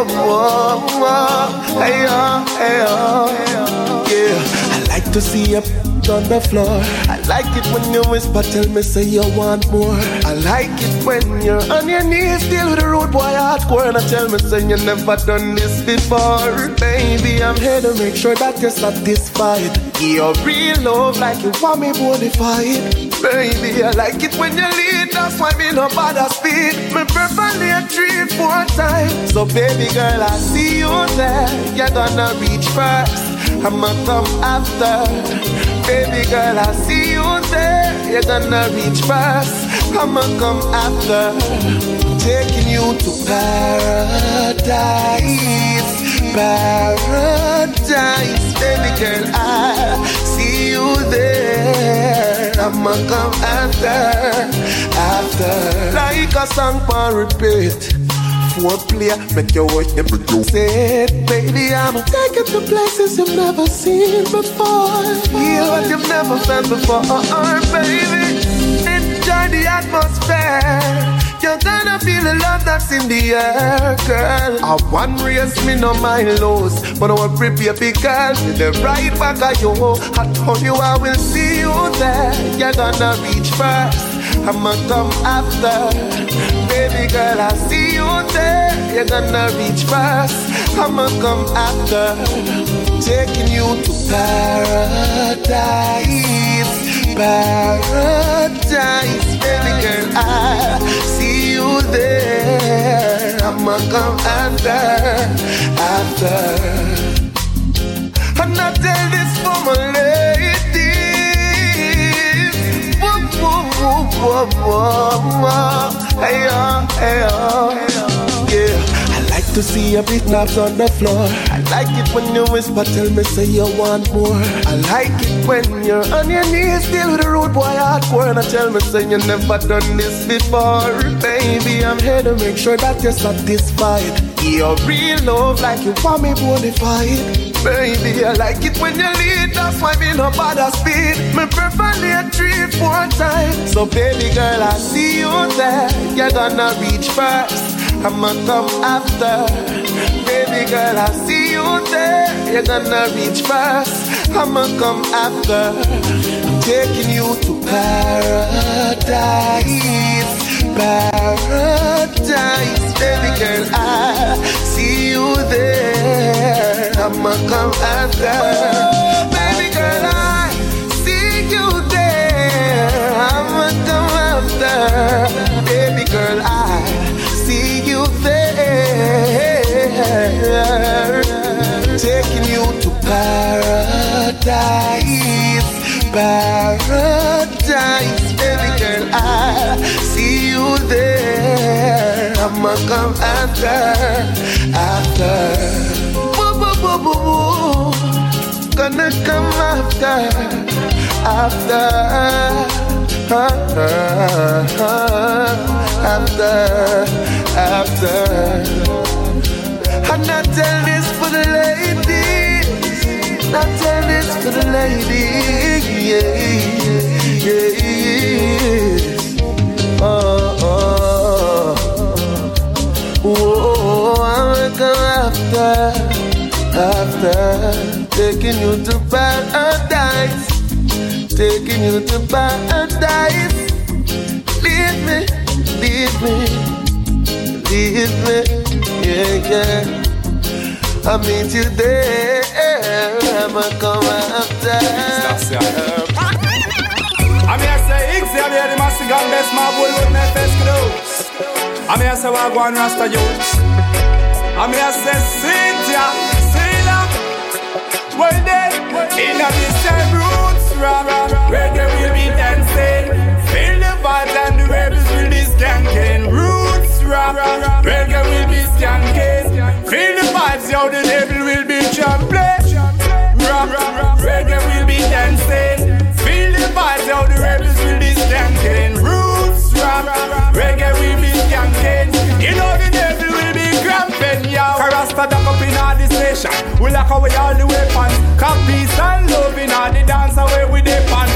Uh, uh, yeah. I like to see you on the floor. I like it when you whisper, tell me, say you want more. I like it when you're on your knees, deal with the road boy hardcore, and I tell me, say you never done this before. Baby, I'm here to make sure that you're satisfied. Your real love, like you want me bonafide. Baby, I like it when you lead, that's why me no bother speed. Me prefer a three, four times. So baby girl, I see you there. You're gonna reach first. I'ma come after. Baby girl, I see you there. You're gonna reach first. I'ma come after. Taking you to paradise. Paradise. Baby girl, I see you there. I'ma come after. After. Like a song for repeat foreplay, make your way, make you say. Baby, I'ma take you to places you've never seen before. Feel what you've never felt before, uh-uh, baby. Enjoy the atmosphere. You're gonna feel the love that's in the air, girl. I want race me no mind lows, but I want prepare big girl to the right back of you. I told you I will see you there. You're gonna reach first. I'ma come after. Girl, I see you there. You're gonna reach first. I'ma come after. Taking you to paradise. Paradise. Baby girl, I see you there. I'ma come after. After. Hey, oh, hey, oh. Yeah, I like to see your big knobs on the floor. I like it when you whisper, tell me, say you want more. I like it when you're on your knees, still with the road boy hardcore. And I tell me, say you never done this before. Baby, I'm here to make sure that you're satisfied. Your real love, like you want me bonafide. Baby, I like it when you lead, that's why me no bother speed. Me prefer late three, four times. So baby girl, I see you there. You're gonna reach first. I'ma come after. Baby girl, I see you there. You're gonna reach first. I'ma come after. I'm Taking you to paradise. Paradise. Baby girl, I see you there. I'ma come after. Baby girl, I see you there. I'ma come after. Baby girl, I see you there. Taking you to paradise. Paradise. I'ma come after. After. Woo, woo, woo, woo, woo. Gonna come after. After. After, after, and I tell this for the ladies, I tell this for the ladies, yeah, yeah, after, taking you to paradise, taking you to paradise. Leave me, leave me, leave me, yeah, yeah. I meet you there, I'ma come after. I'm here say here the master gun best boy with my best clothes. I'm here say Wagwan Rasta youth. I'm here say Cynthia, well then, in a same roots, rah. reggae will be dancing. Feel the vibes and the rebels will be skanking. Roots, rah. reggae will be skanking. Feel the vibes, yo, the devil will be jumping. Rah. reggae will be dancing. Feel the vibes, yo, the rebels will be skanking. Roots, rah. reggae will be skanking. You know the devil will be yo. Rasta duck up in all the station. We lock away all the weapons. Cop peace and love in all the dance away with the pan.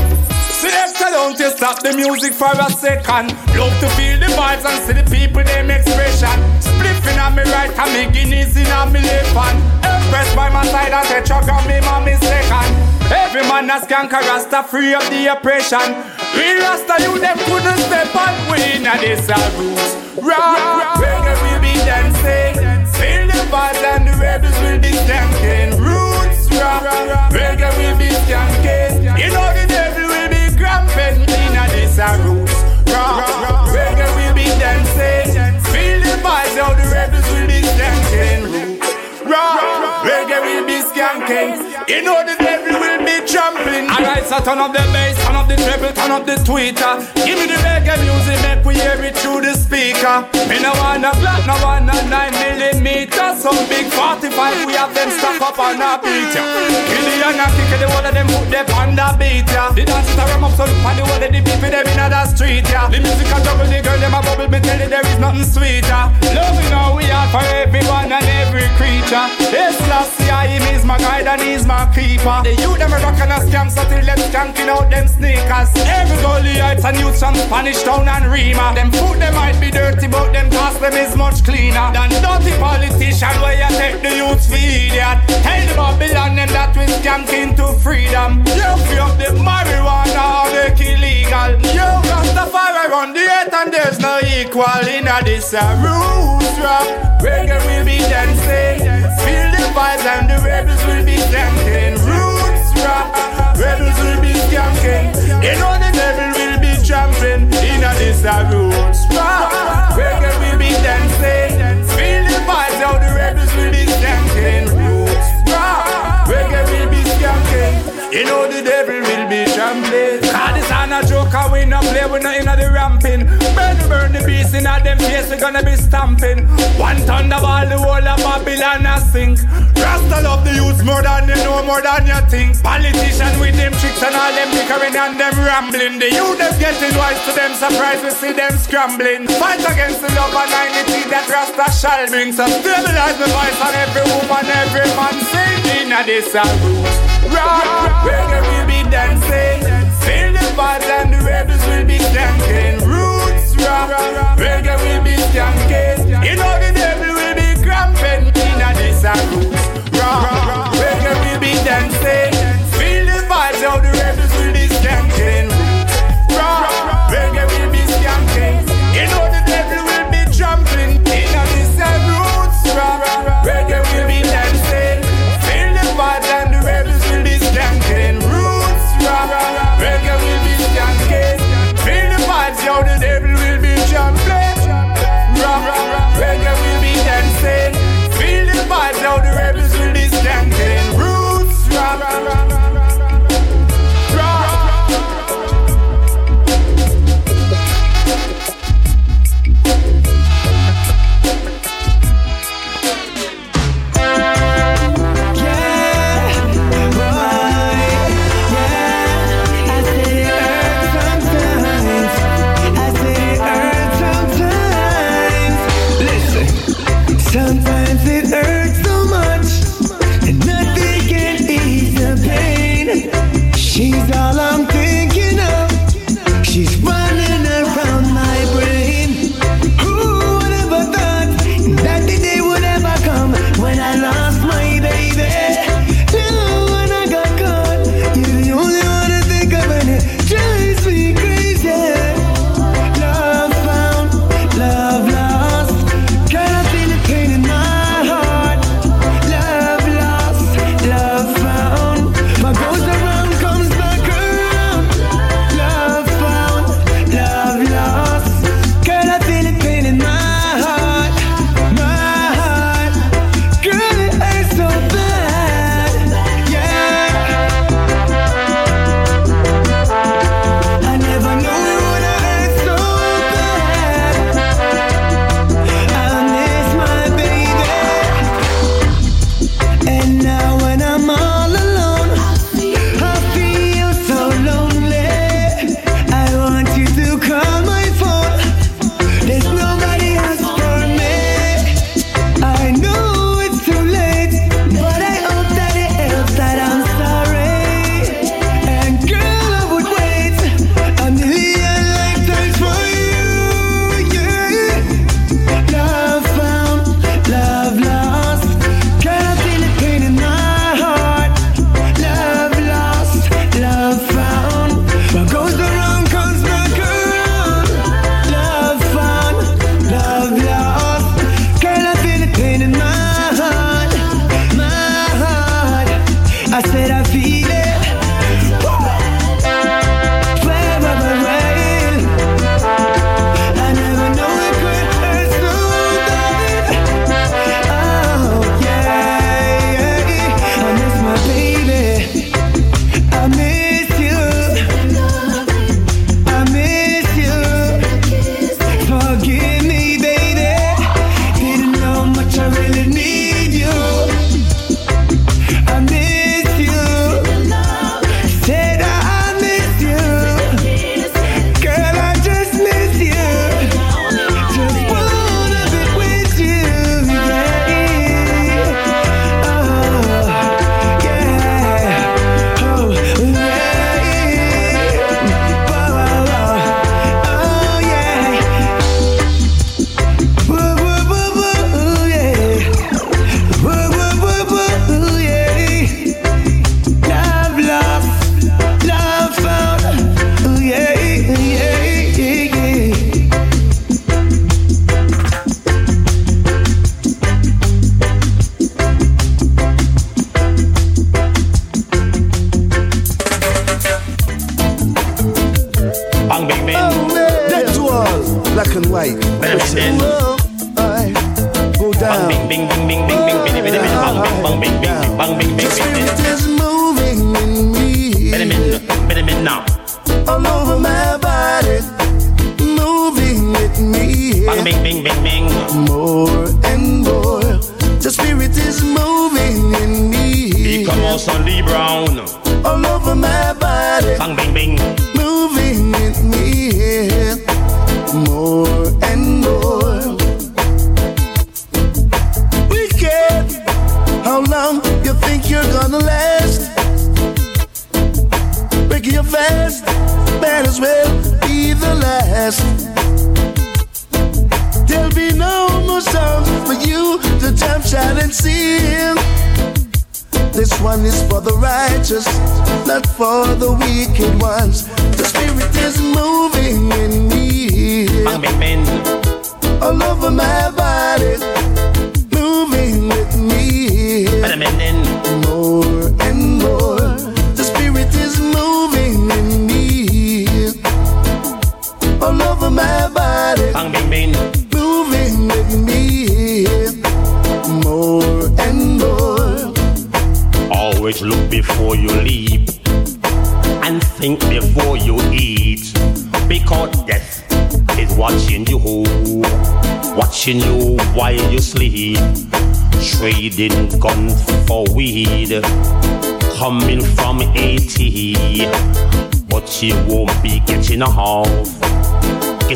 Selector, don't you stop the music for a second. Love to feel the vibes and see the people them expression. Spliffing on me right and me guineas in on me left hand. Impressed by my side and tetragram me mommy second. Every man a skank a rasta free of the oppression. We rasta you them couldn't step on. We in a this a roots. Rock, reggae will be dancing. Feel the vibes and the rebels will be skanking. Roots rock, reggae will be skanking. You know the devil will be cramping. In a this a roots. Rock, reggae will be dancing. Feel the vibes how the rebels will be skanking. Roots rock, reggae will be skanking. You know the devil trampling. Alright, so turn up the bass, turn up the treble, turn up the tweeter. Give me the reggae music, make we hear it through the speaker. Me no want a black, no want a 9 millimeter. Some big 45, we have them stuck up on a beat ya. Young and kick the wall of them put them on the beat ya. The dancers are ram up so look on the wall of the people them in the street ya. The music a juggle, the girl them a bubble, me tell you there is nothing sweeter. You know we are for everyone and every creature. This last year, him is my guide and he's my keeper. The youth them a rockin' a scam, so till them skanking out them sneakers. Every heights and youth from Spanish town and Rima. Them food them might be dirty, but them cost them is much cleaner than dirty politician where you take the youth for idiot. Tell the Babylon them that we skanking to freedom. You free up the marijuana make illegal. You Rastafari run the earth and there's no equal in a this a roots rock. Reggae will be dancing. Feel the vibes and the rebels will be skanking. Roots rock. Rebels will be skanking. You know the devil will be trampling. In a a. Reggae will be dancing. Feel the vibes how the rebels will be skanking. Roots. Reggae will be skanking. You know the devil will be trampling. Cause this a joke, and we not play, we ramping. Burn, burn the them face, we gonna be stamping. One thunderball, the whole of Babylon a sink. Rasta love the youth more than you know, more than you think. Politician with them tricks and all them bickering and them rambling. The youth them getting wise to them surprise, we see them scrambling. Fight against the love and unity that Rasta shall bring. So stabilize the voice on every woman, every man sing. Inna this a roots. Rock, reggae will be dancing. Feel the vibes and the rebels will be skanking. Reggae will be skanking.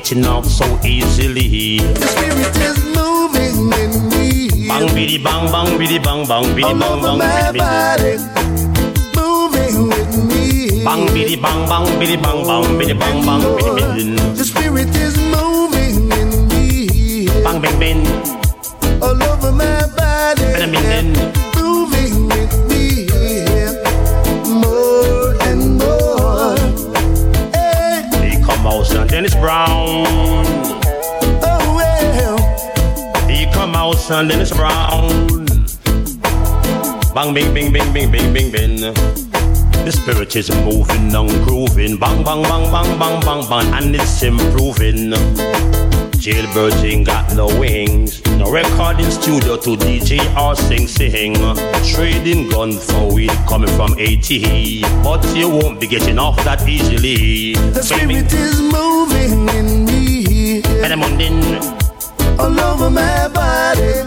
Getting off so easily. The spirit is moving in me. Bang biddy bang bang biddy bang bang biddy bang bang biddy biddy. body, moving with me. Bang biddy bang bang biddy bang bang biddy bang bang biddy biddy. The spirit is moving in me. Bang bing bing. All over my body, Bing bing Brown. oh well. He come out and Dennis Brown. Bang bing bing bing bing bing bing bing. The spirit is moving and grooving. Bang bang bang bang bang bang bang, and it's improving. Jailbirds ain't got no wings. No recording studio to DJ or sing sing. Trading gun for weed coming from AT. But you won't be getting off that easily. The spirit is moving in me. All All over my body,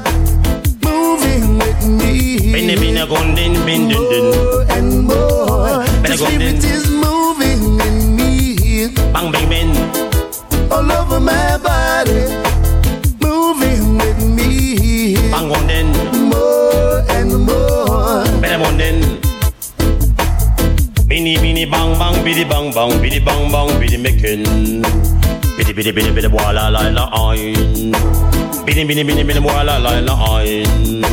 moving with me. Bini bini gondin bin din din. More and more. The spirit is moving in me. Bang bang bang. All over my body, moving with me. Bang gondin. More Bini bini bang bang bidi bang bang bidi bang bang bidi making. Bidi bidi bidi bidi wala la la ain. Bidi bidi bidi bidi wala la la ain.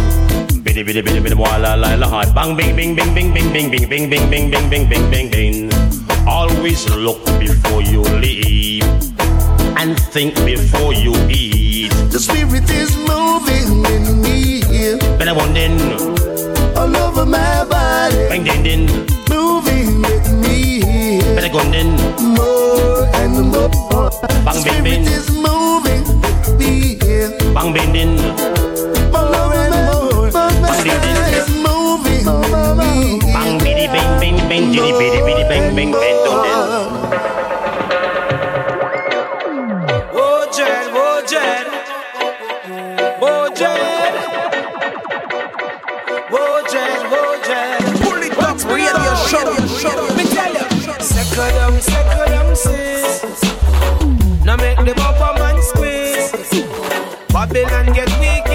Bidi bidi bidi bidi wala la la ain. Bang bing bing bing bing bing bing bing bing bing bing bing bing bing bing bing. Always look before you leave and think before you eat. The spirit is moving in me. Better gondin. All over my body, Bang din din. Gondin. More and more. Bang is moving with me. Bang bing din. More and more. Bang. Is moving with me. Bang bang bang. Now make the bumper squeeze. Babylon get weak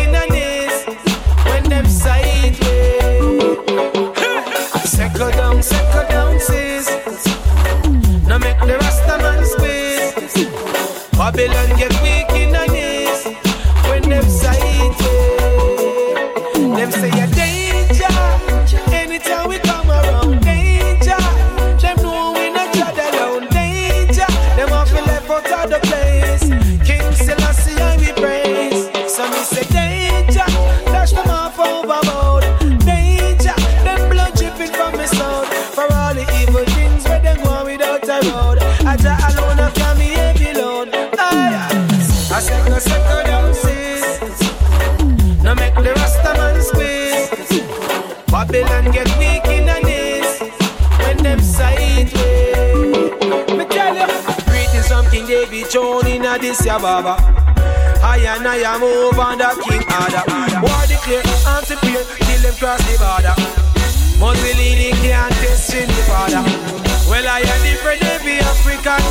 a this ya baba. I and I am over the king order. War declare, anticipate, till them cross the border. Must believe he can't test in the father. Well, I am different every African.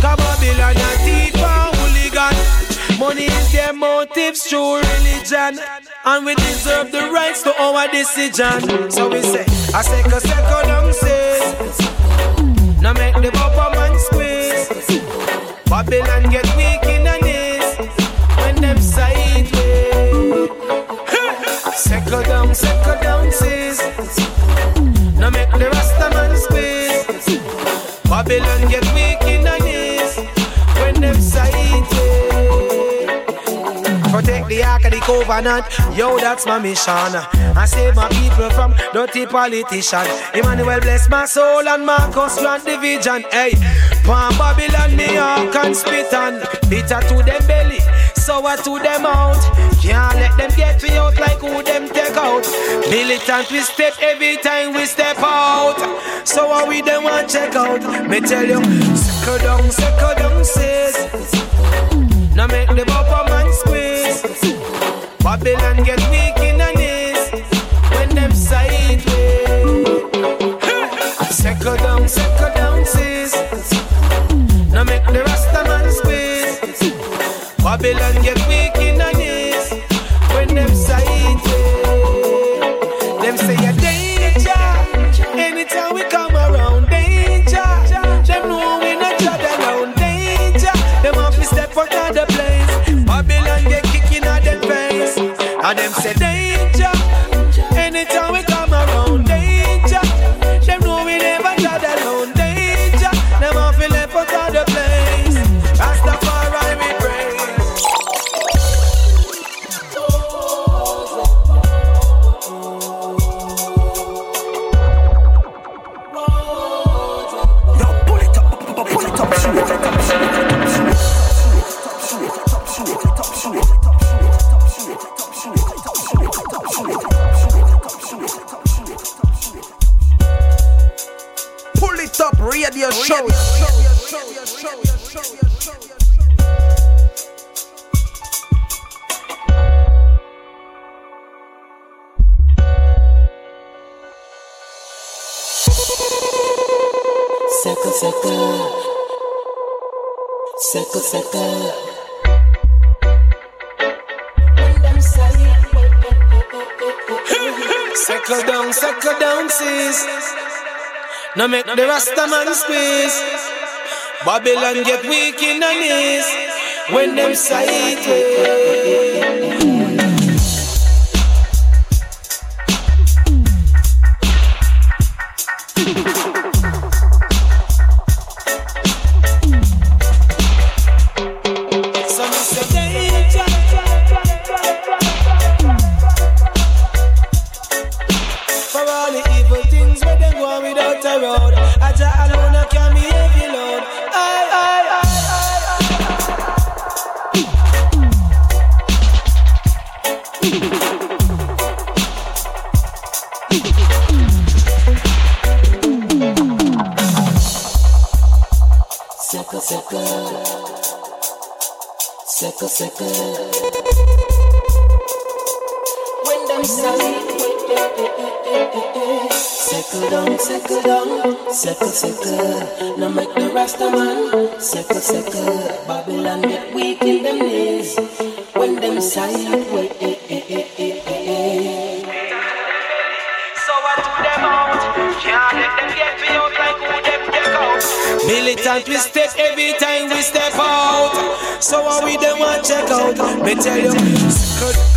Come Babylon and teeth for hooligan. Money is their motives, true religion. And we deserve the rights to our decision. So we say, I say, cause second down says, now make the bumper man squeeze. Babylon get weak in the knees when them sideways. Second down, second down sis. now make the Rasta man squeeze. Babylon get weak in the knees when them sideways. Protect the ark of the covenant, yo, that's my mission. I save my people from dirty politicians. Emmanuel bless my soul and Marcus grant the vision. Hey, Pan Babylon me all can spit on. Bitter to them belly, sour to them out. Can't let them get me out like who them take out. Militant we step every time we step out. So how we them want check out? Me tell you, second down, second down says. Now make the bumper man squeeze. Babylon get weak Babylon get Now make the Rasta man squeeze. Babylon get weak in the knees when them sideways. Out? Me tell you.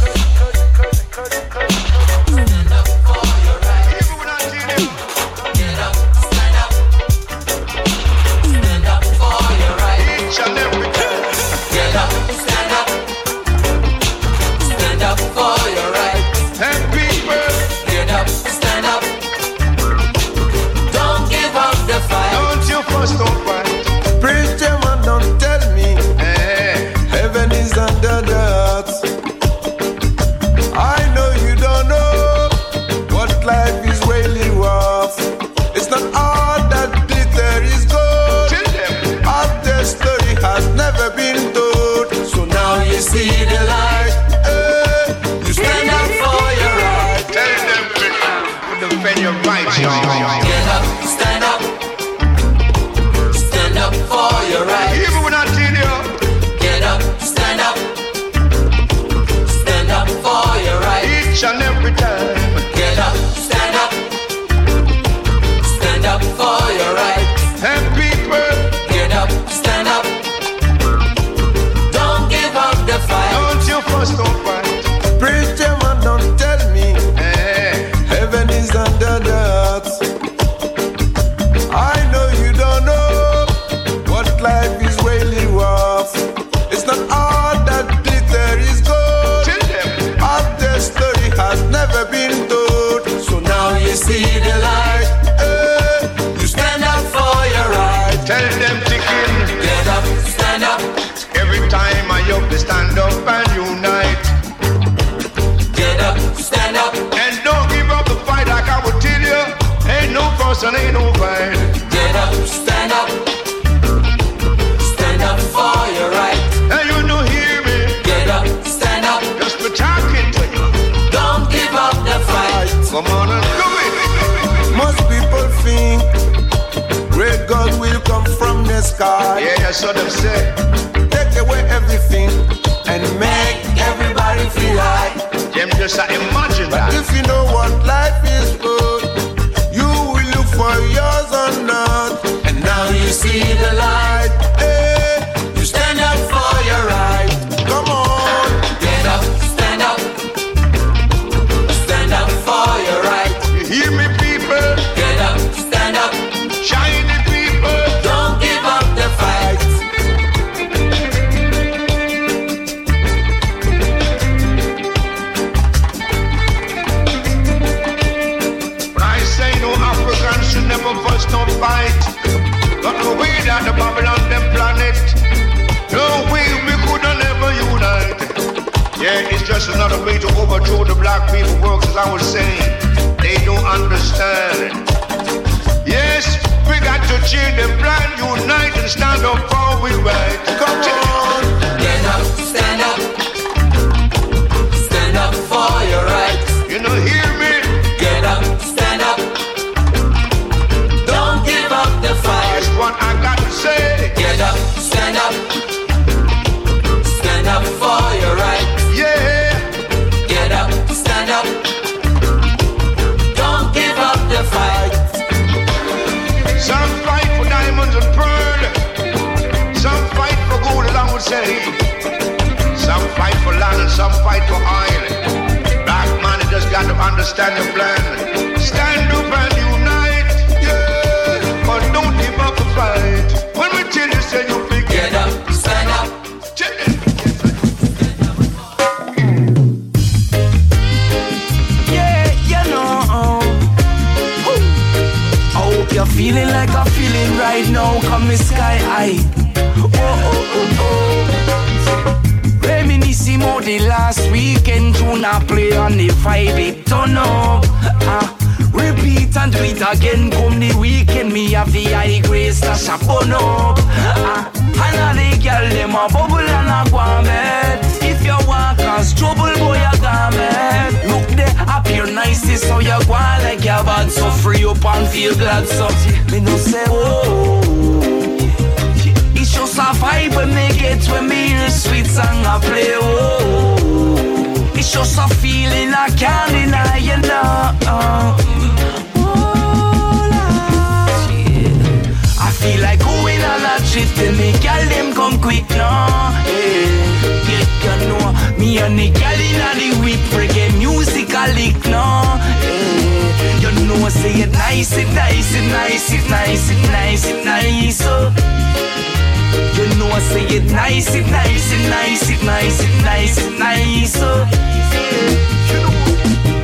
Stash up. Ah, and all the girl them a bubble and a bed. If you want cause trouble, boy, got me. Look there, appear nice, how you go like your bad. So free up and feel glad, so me no say oh. It's just a vibe when me get when me hear sweet song I play oh. It's just a feeling I can't deny, you know. I feel like going on a trip till me girl them come quick now. Yeah, yeah, you know me and the girl inna the whip reggae music a lick now. Yeah, you know say it nice, it nice, it nice, it nice, it nice, it nice. Oh. You know I say it nice, it nice, it nice, it nice, it nice, it nice. Oh.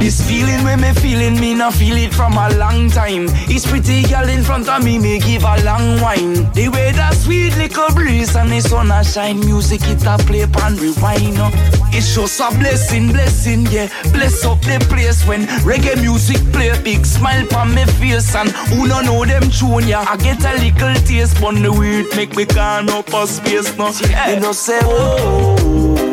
This feeling when me feeling, me not feel it from a long time. It's pretty girl in front of me, me give a long wine. The way that sweet little breeze and the sun a shine, music it a play and rewind. oh. It's just a blessing, blessing, yeah. Bless up the place when reggae music play. Big smile on me face and who no know them tune, yeah. I get a little taste, but the weird make me gone up a space, no. You know say oh.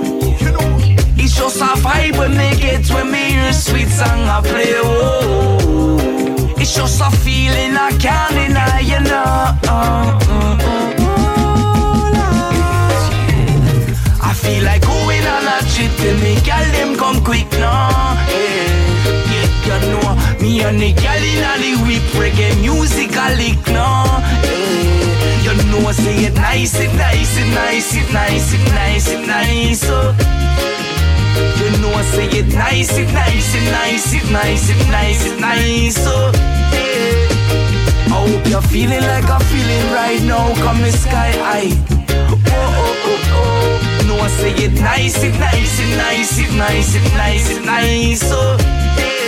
Just a vibe when me get when me hear sweet song I play. Oh, it's just a feeling I can't deny, you know. I feel like going on a trip till me girl them come quick now. Yeah, yeah, you know me and the girl inna the whip reggae music a lick now. Yeah, you know say it nice, it nice, it nice, it nice, it nice, it nice. Oh. It nice, it nice, it nice, it nice, it nice, it nice. So, yeah. I hope you're feeling like I'm feeling right now. Come sky high. Oh, oh, oh, oh. No, I say it nice, it nice, it nice, it nice, it nice, it nice.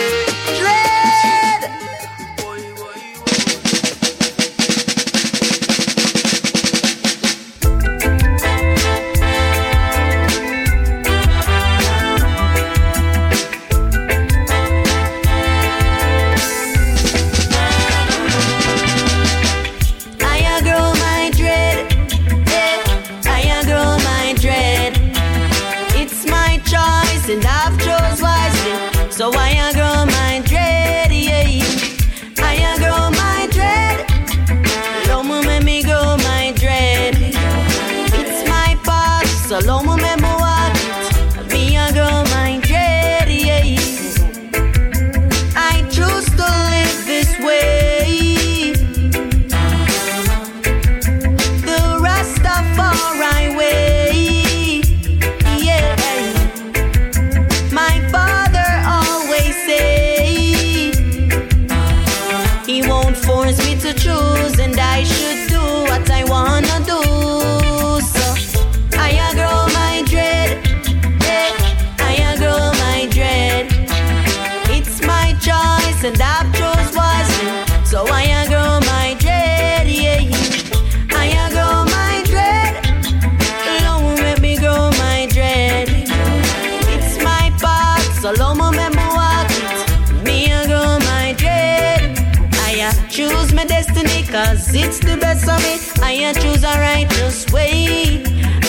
sway.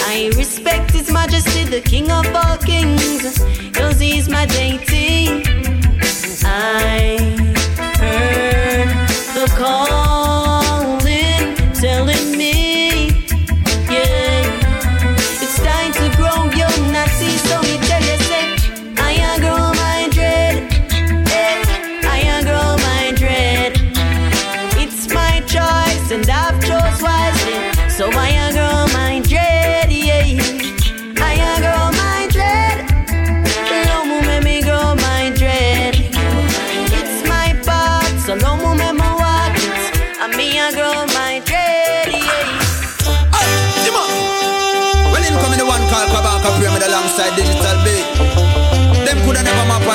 I respect His Majesty, the King of all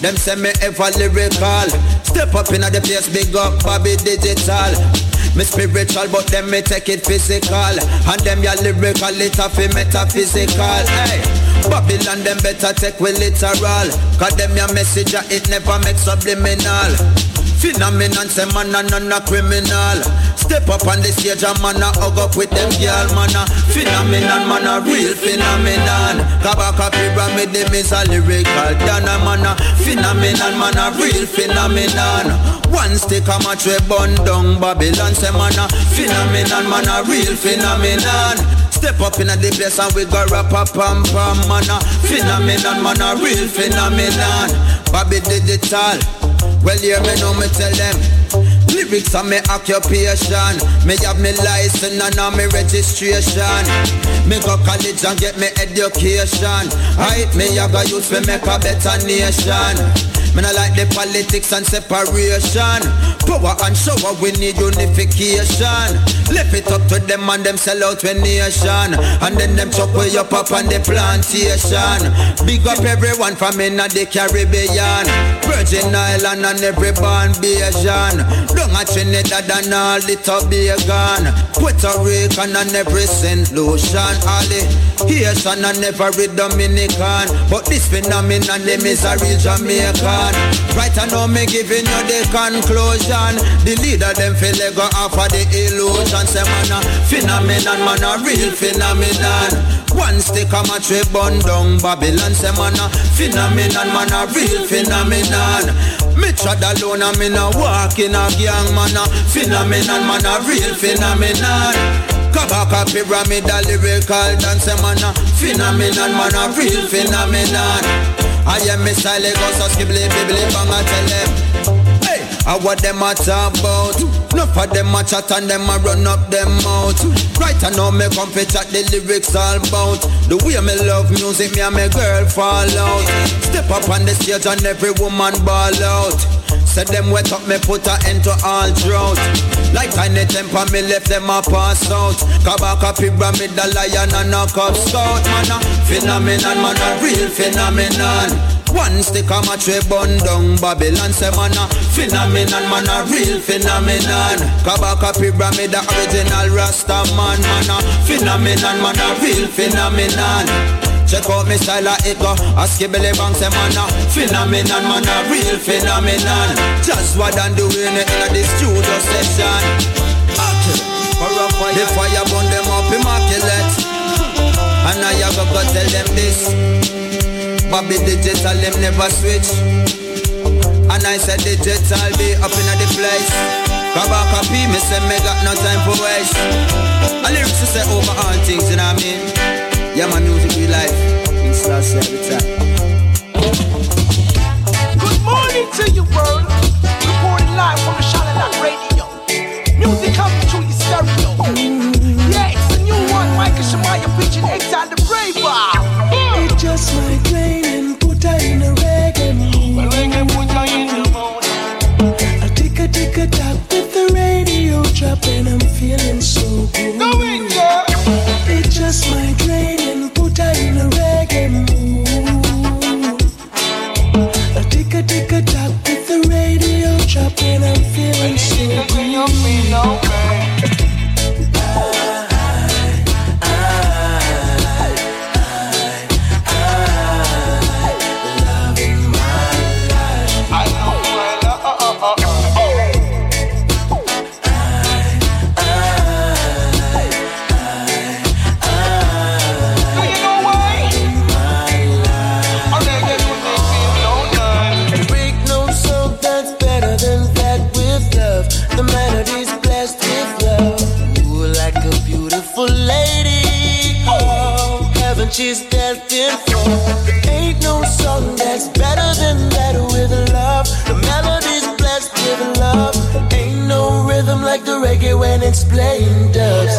them say me ever lyrical step up in the place big up Bobby Digital me spiritual, but them me take it physical. And them ya lyrical, it fi metaphysical. Hey, Babylon them better take we literal. Cause them ya message, it never makes subliminal. Phenomenon, say man none a criminal. Step up on the stage and man a hug up with them girl man a phenomenon, man a real phenomenon. Kabaka pyramid them is a lyrical dana man a phenomenon, man a real phenomenon. One stick a match we burn down Babylon, say man a phenomenon, man a real phenomenon. Step up in the place and we go rap a pam pam man a phenomenon, man a real phenomenon. Bobby digital. Well, hear me know me tell them. Lyrics are my occupation. Me have me license and now me registration. Me go college and get me education. I me I go use to make a better nation. Me not like the politics and separation. Power and shower, we need unification. Left it up to them and them sell out when nation. And then them chop way up up on the plantation. Big up everyone from in the Caribbean. Virgin Island and every born Bajan. Down at Trinidad and all the Tobago. Puerto Rican and every St. Lucian. All the Haitian and every Dominican. But this phenomenon, them is a real Jamaican. Right I know me giving you the conclusion. The leader them feel they go off of the illusion. Say man a phenomenon, man a real phenomenon. One stick of match we burn down Babylon. Say man a phenomenon, man a real phenomenon. Me trod alone and me no walk in a gang man a phenomenon, man a real phenomenon. Kabaka pyramid a lyrical dance eh, man a phenomenon, man a real phenomenon. I am Miss Lagos, so skibbly bibbly bang I tell them. Hey, I what them a talk about? Enough of them a chat and them a run up them mouth. Right I know me come fi chat the lyrics all about the way me love music, me and my girl fall out. Step up on the stage and every woman ball out. Said them wet up, me put a end to all drought. Like Tiny Tempah, me left them a pass out. Kabaka pyramid, the lion and a cup scout. Man a phenomenon, man a real phenomenon. One stick of match we burn down Babylon Say man a phenomenon, man a real phenomenon Kabaka pyramid, the original Rasta man Man a phenomenon, man a real phenomenon Check out me style of it go A skibbly bang say man a phenomenon Man a real phenomenon. Just what I'm doing it in the studio session. Okay. The fire burn them up immaculate. And I have got to tell them this. Bobby digital them never switch. And I said digital be up in the place. Kabaka P me say me got no time for waste. I lyrics to say over all things you know what I mean Yeah my music we life We start every time Good morning to you, world. Reporting live from the Charlotte Radio. Music coming through your stereo. Yeah, it's a new one. Micah Shemaiah featuring X the reggae when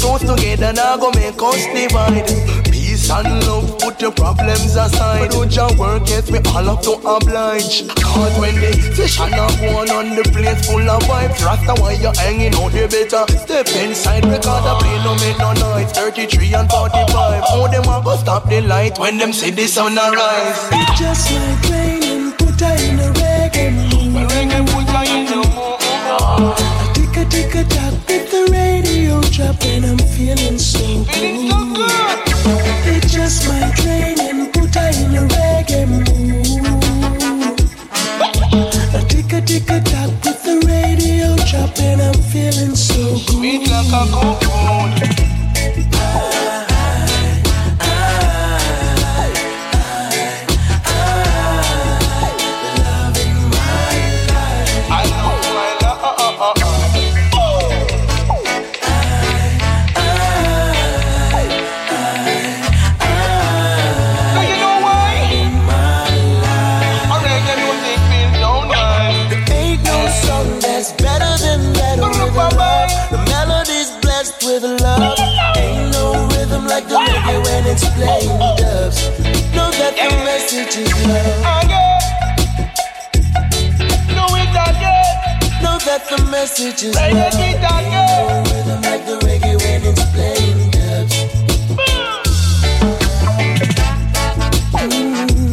Bring us close together, now go make us divide. Peace and love, put your problems aside. Do your work, yes, we all have to oblige. Cause when the session are going on, the place full of vibes. Rasta, why you hanging out, you better step inside. Record the play, no make no noise. 33 and 45. How them a go stop the light when them see the sun arise? It just like rain and put her in a reggae mood. I tick a tick a tap with the radio drop and I'm feeling so good. It just my rain and put her in a reggae mood. I tick a tick a tap with the radio drop and I'm feeling so good. Sweet like a coconut. It's playing dubs. Know that the message is love. Know it, I get. Know that the message is love. Rhythm like the reggae when it's playing dubs. And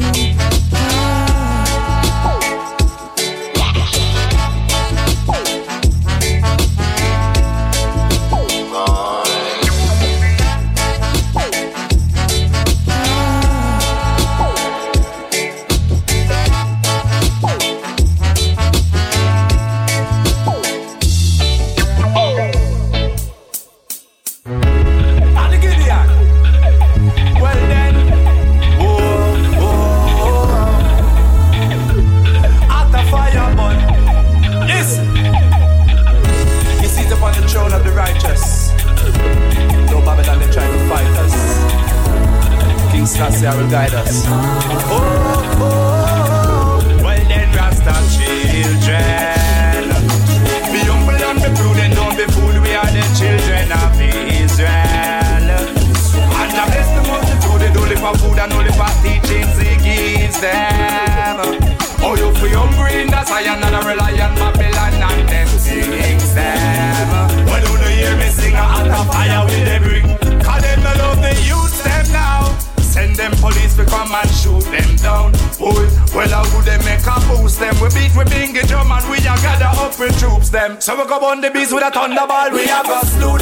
So we go on the beast with a thunderball, we have a slew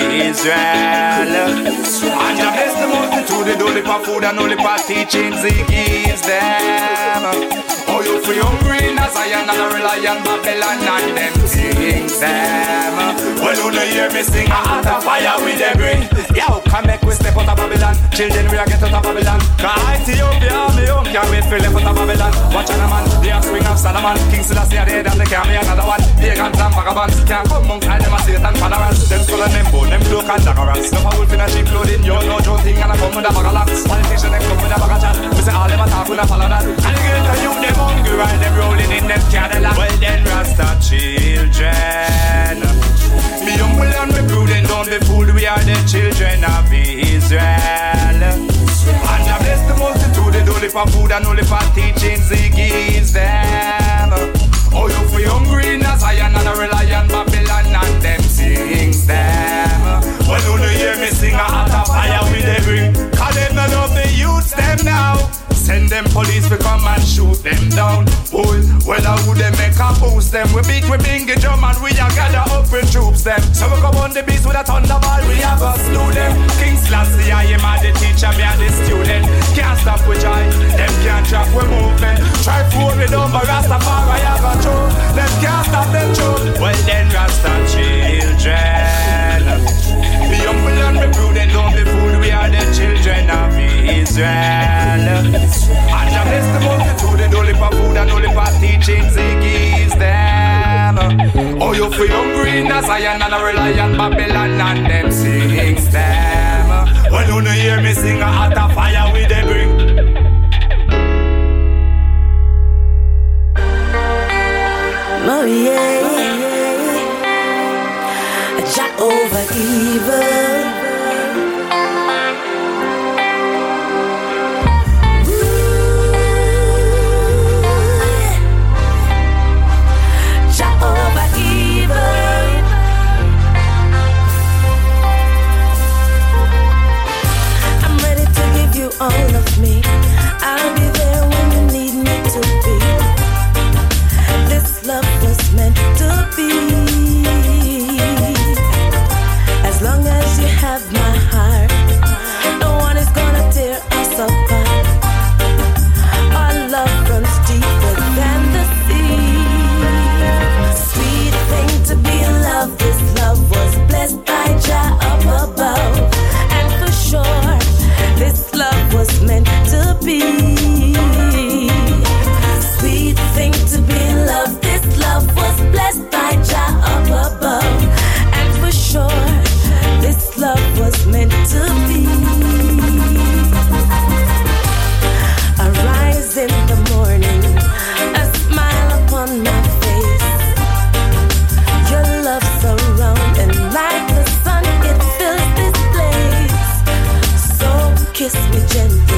Israel. And I bless the multitude, they don't for food and only for teachings he gives them. Oh, you feel hungry in Zion and rely on Babylon and them things them. Well, you know hear me sing a heart of fire with them bring. Come make we step out of Babylon. Children, we are get out of Babylon. Cause Ethiopia, me home, can't wait for left out of Babylon. Watch on a man, the offspring of Solomon. King Selassie are dead and they can't be another one. Pagans and vagabonds can't come monk and them a Satan followers. Them skull and them bone, them cloak and daggerants. No for wolf in a sheep clothing, you no Joe thing and I come with a bag of. Politician, them come with a bag chat. We say all them a talk, we not follow that. And the girls and you, them hungry, while them rolling in them Cadillac. Well then, Rasta children. Be humble and be prudent, don't be fooled. Children of Israel. And I bless the multitude, they live for food and only for teachings he gives them. Oh, you feel hungry in Zion and a rely on Babylon and them things them. Well, you hear me sing hot of fire with ring. Cause them not love the youths them now. Send them police to come and shoot them down. Boy, well, I would they make a boost them? We beat, we bingy drum and we a gather up with troops them. So we come on the beast with a thunderball, we have a slew them. King Selassie, I am the teacher, me a the student. Can't stop with joy, them can't track we movement. Try to hold me down, but Rastafari have a through. Them can't stop them truth. Well then, Rasta children. Be humble and be prudent, don't be fooled. Are the children of Israel. And I bless the multitude, they don't for food and only for teachings he gives them. Oh, you feel hungry in a Zion and a rely on Babylon and them sings them. Well, you hear me sing a hot of fire with them bring. Oh yeah. Jah over evil. meant to be. Sweet thing to be. This love was blessed by Jah above, and for sure, this love was meant to be. In the kiss me gently.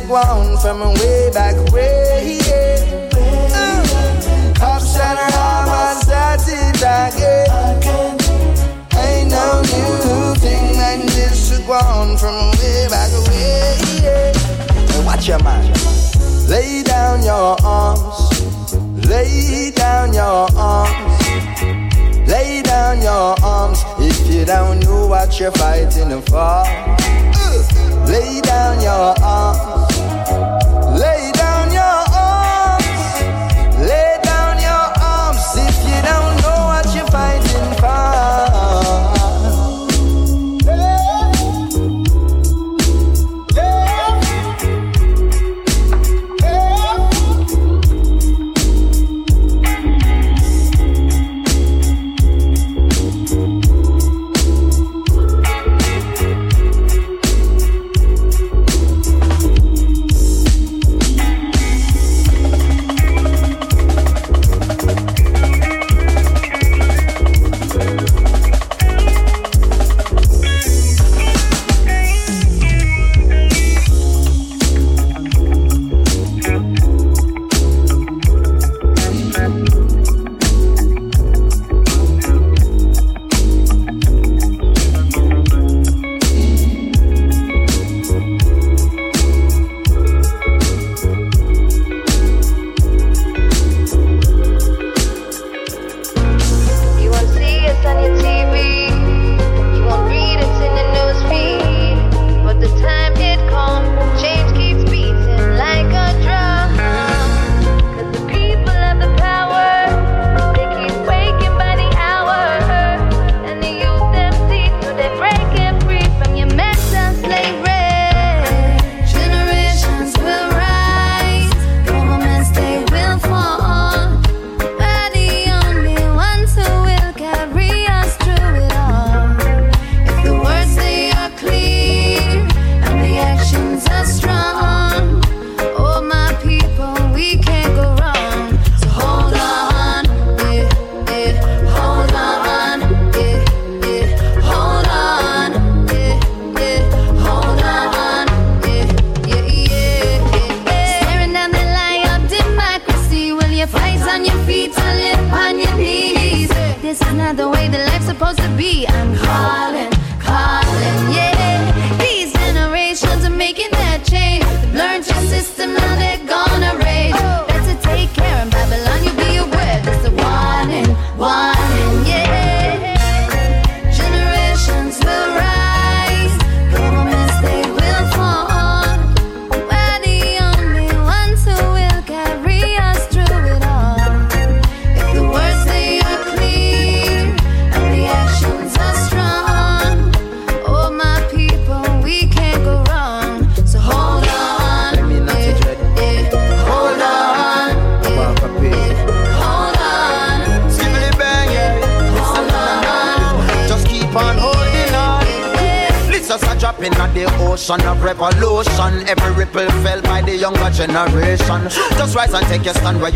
to go from a way back way. Yeah. Uh, Pop shiner, I'm on started again. Ain't no new thing like this to go from a way back way. Yeah. Watch your mind. Lay down your arms. Lay down your arms. Lay down your arms if you don't know what you're fighting for. Uh. Lay down your arms.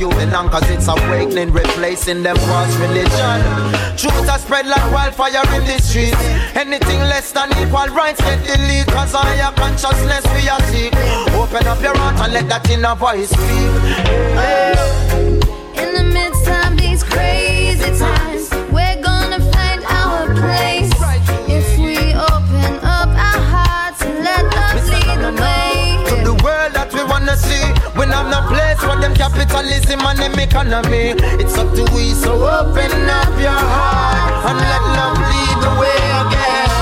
you belong Cause it's awakening, replacing them false religion. Truth are spread like wildfire in the streets. Anything less than equal rights get deleted Cause I have consciousness we are seek Open up your heart and let that inner voice speak. In the midst of these crazy times a place for them capitalism and them economy. It's up to we, so open up your heart and let love lead the way again.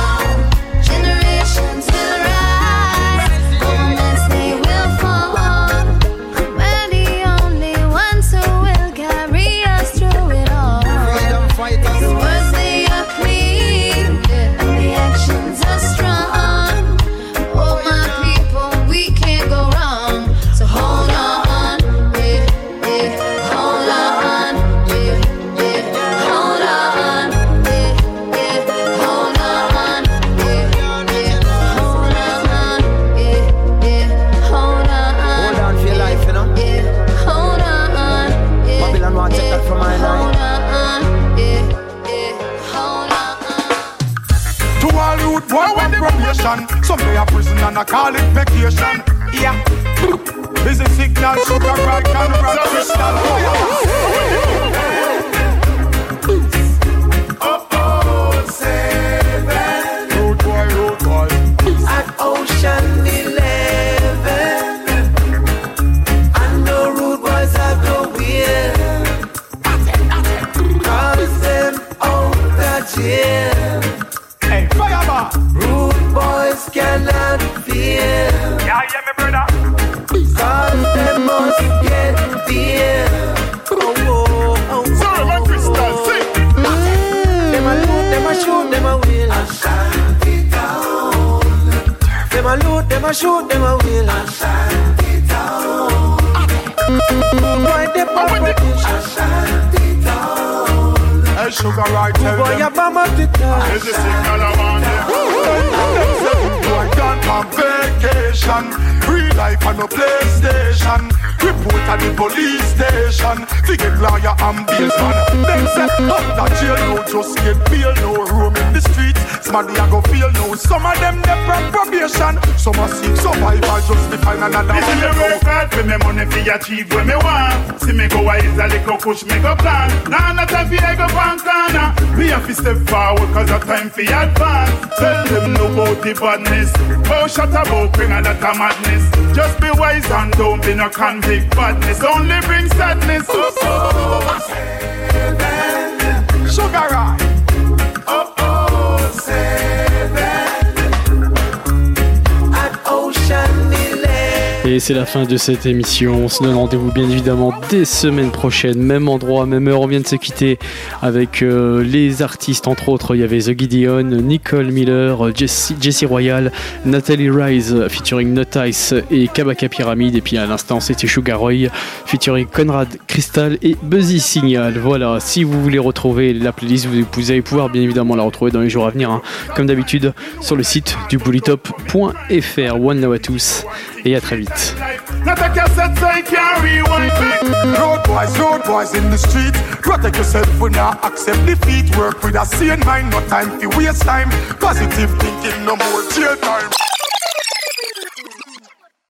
I call it vacation. Yeah. Busy signal, sugar, bright and crystal. A loot, them a shoot, them a will. Boy, they pop oh, Hey, sugar right, tell Boy, them. you bomb up the town. There's a signal I want them. Boy, gone on vacation. Real life on no PlayStation. Report at the police station. Figure lawyer and baseman. Them say, out of jail, no just get bail, no room in the streets. Somebody I go feel no. Some of them they probation. Some are seek survival just to find another see me work hard for me money fi achieve what me want. See me go wise a little push me go plan. Nah, not time fi I go one corner. Me have to step forward cause a time fi advance. Tell them no about the badness. Oh, shut up, oh, bring a that a madness. Just be wise and don't be no convict badness. Only bring sadness. Oh, oh, seven. Sugar right. C'est la fin de cette émission. On se donne rendez-vous bien évidemment des semaines prochaines, même endroit, même heure. On vient de se quitter avec euh, les artistes, entre autres. Il y avait The Gideon, Nicole Miller, Jessie, Jessie Royal, Natalie Rise featuring Nut Ice et Kabaka Pyramide. Et puis à l'instant, c'était Sugar Roy featuring Conrad Crystal et Buzzy Signal. Voilà, si vous voulez retrouver la playlist, vous, vous allez pouvoir bien évidemment la retrouver dans les jours à venir, hein, comme d'habitude, sur le site du bullytop.fr. One love à tous et à très vite. Not a cassette so you can't rewind quick. Road boys, road boys in the street. Protect yourself when you accept defeat. Work with a sane mind, no time to waste time. Positive thinking, no more jail time.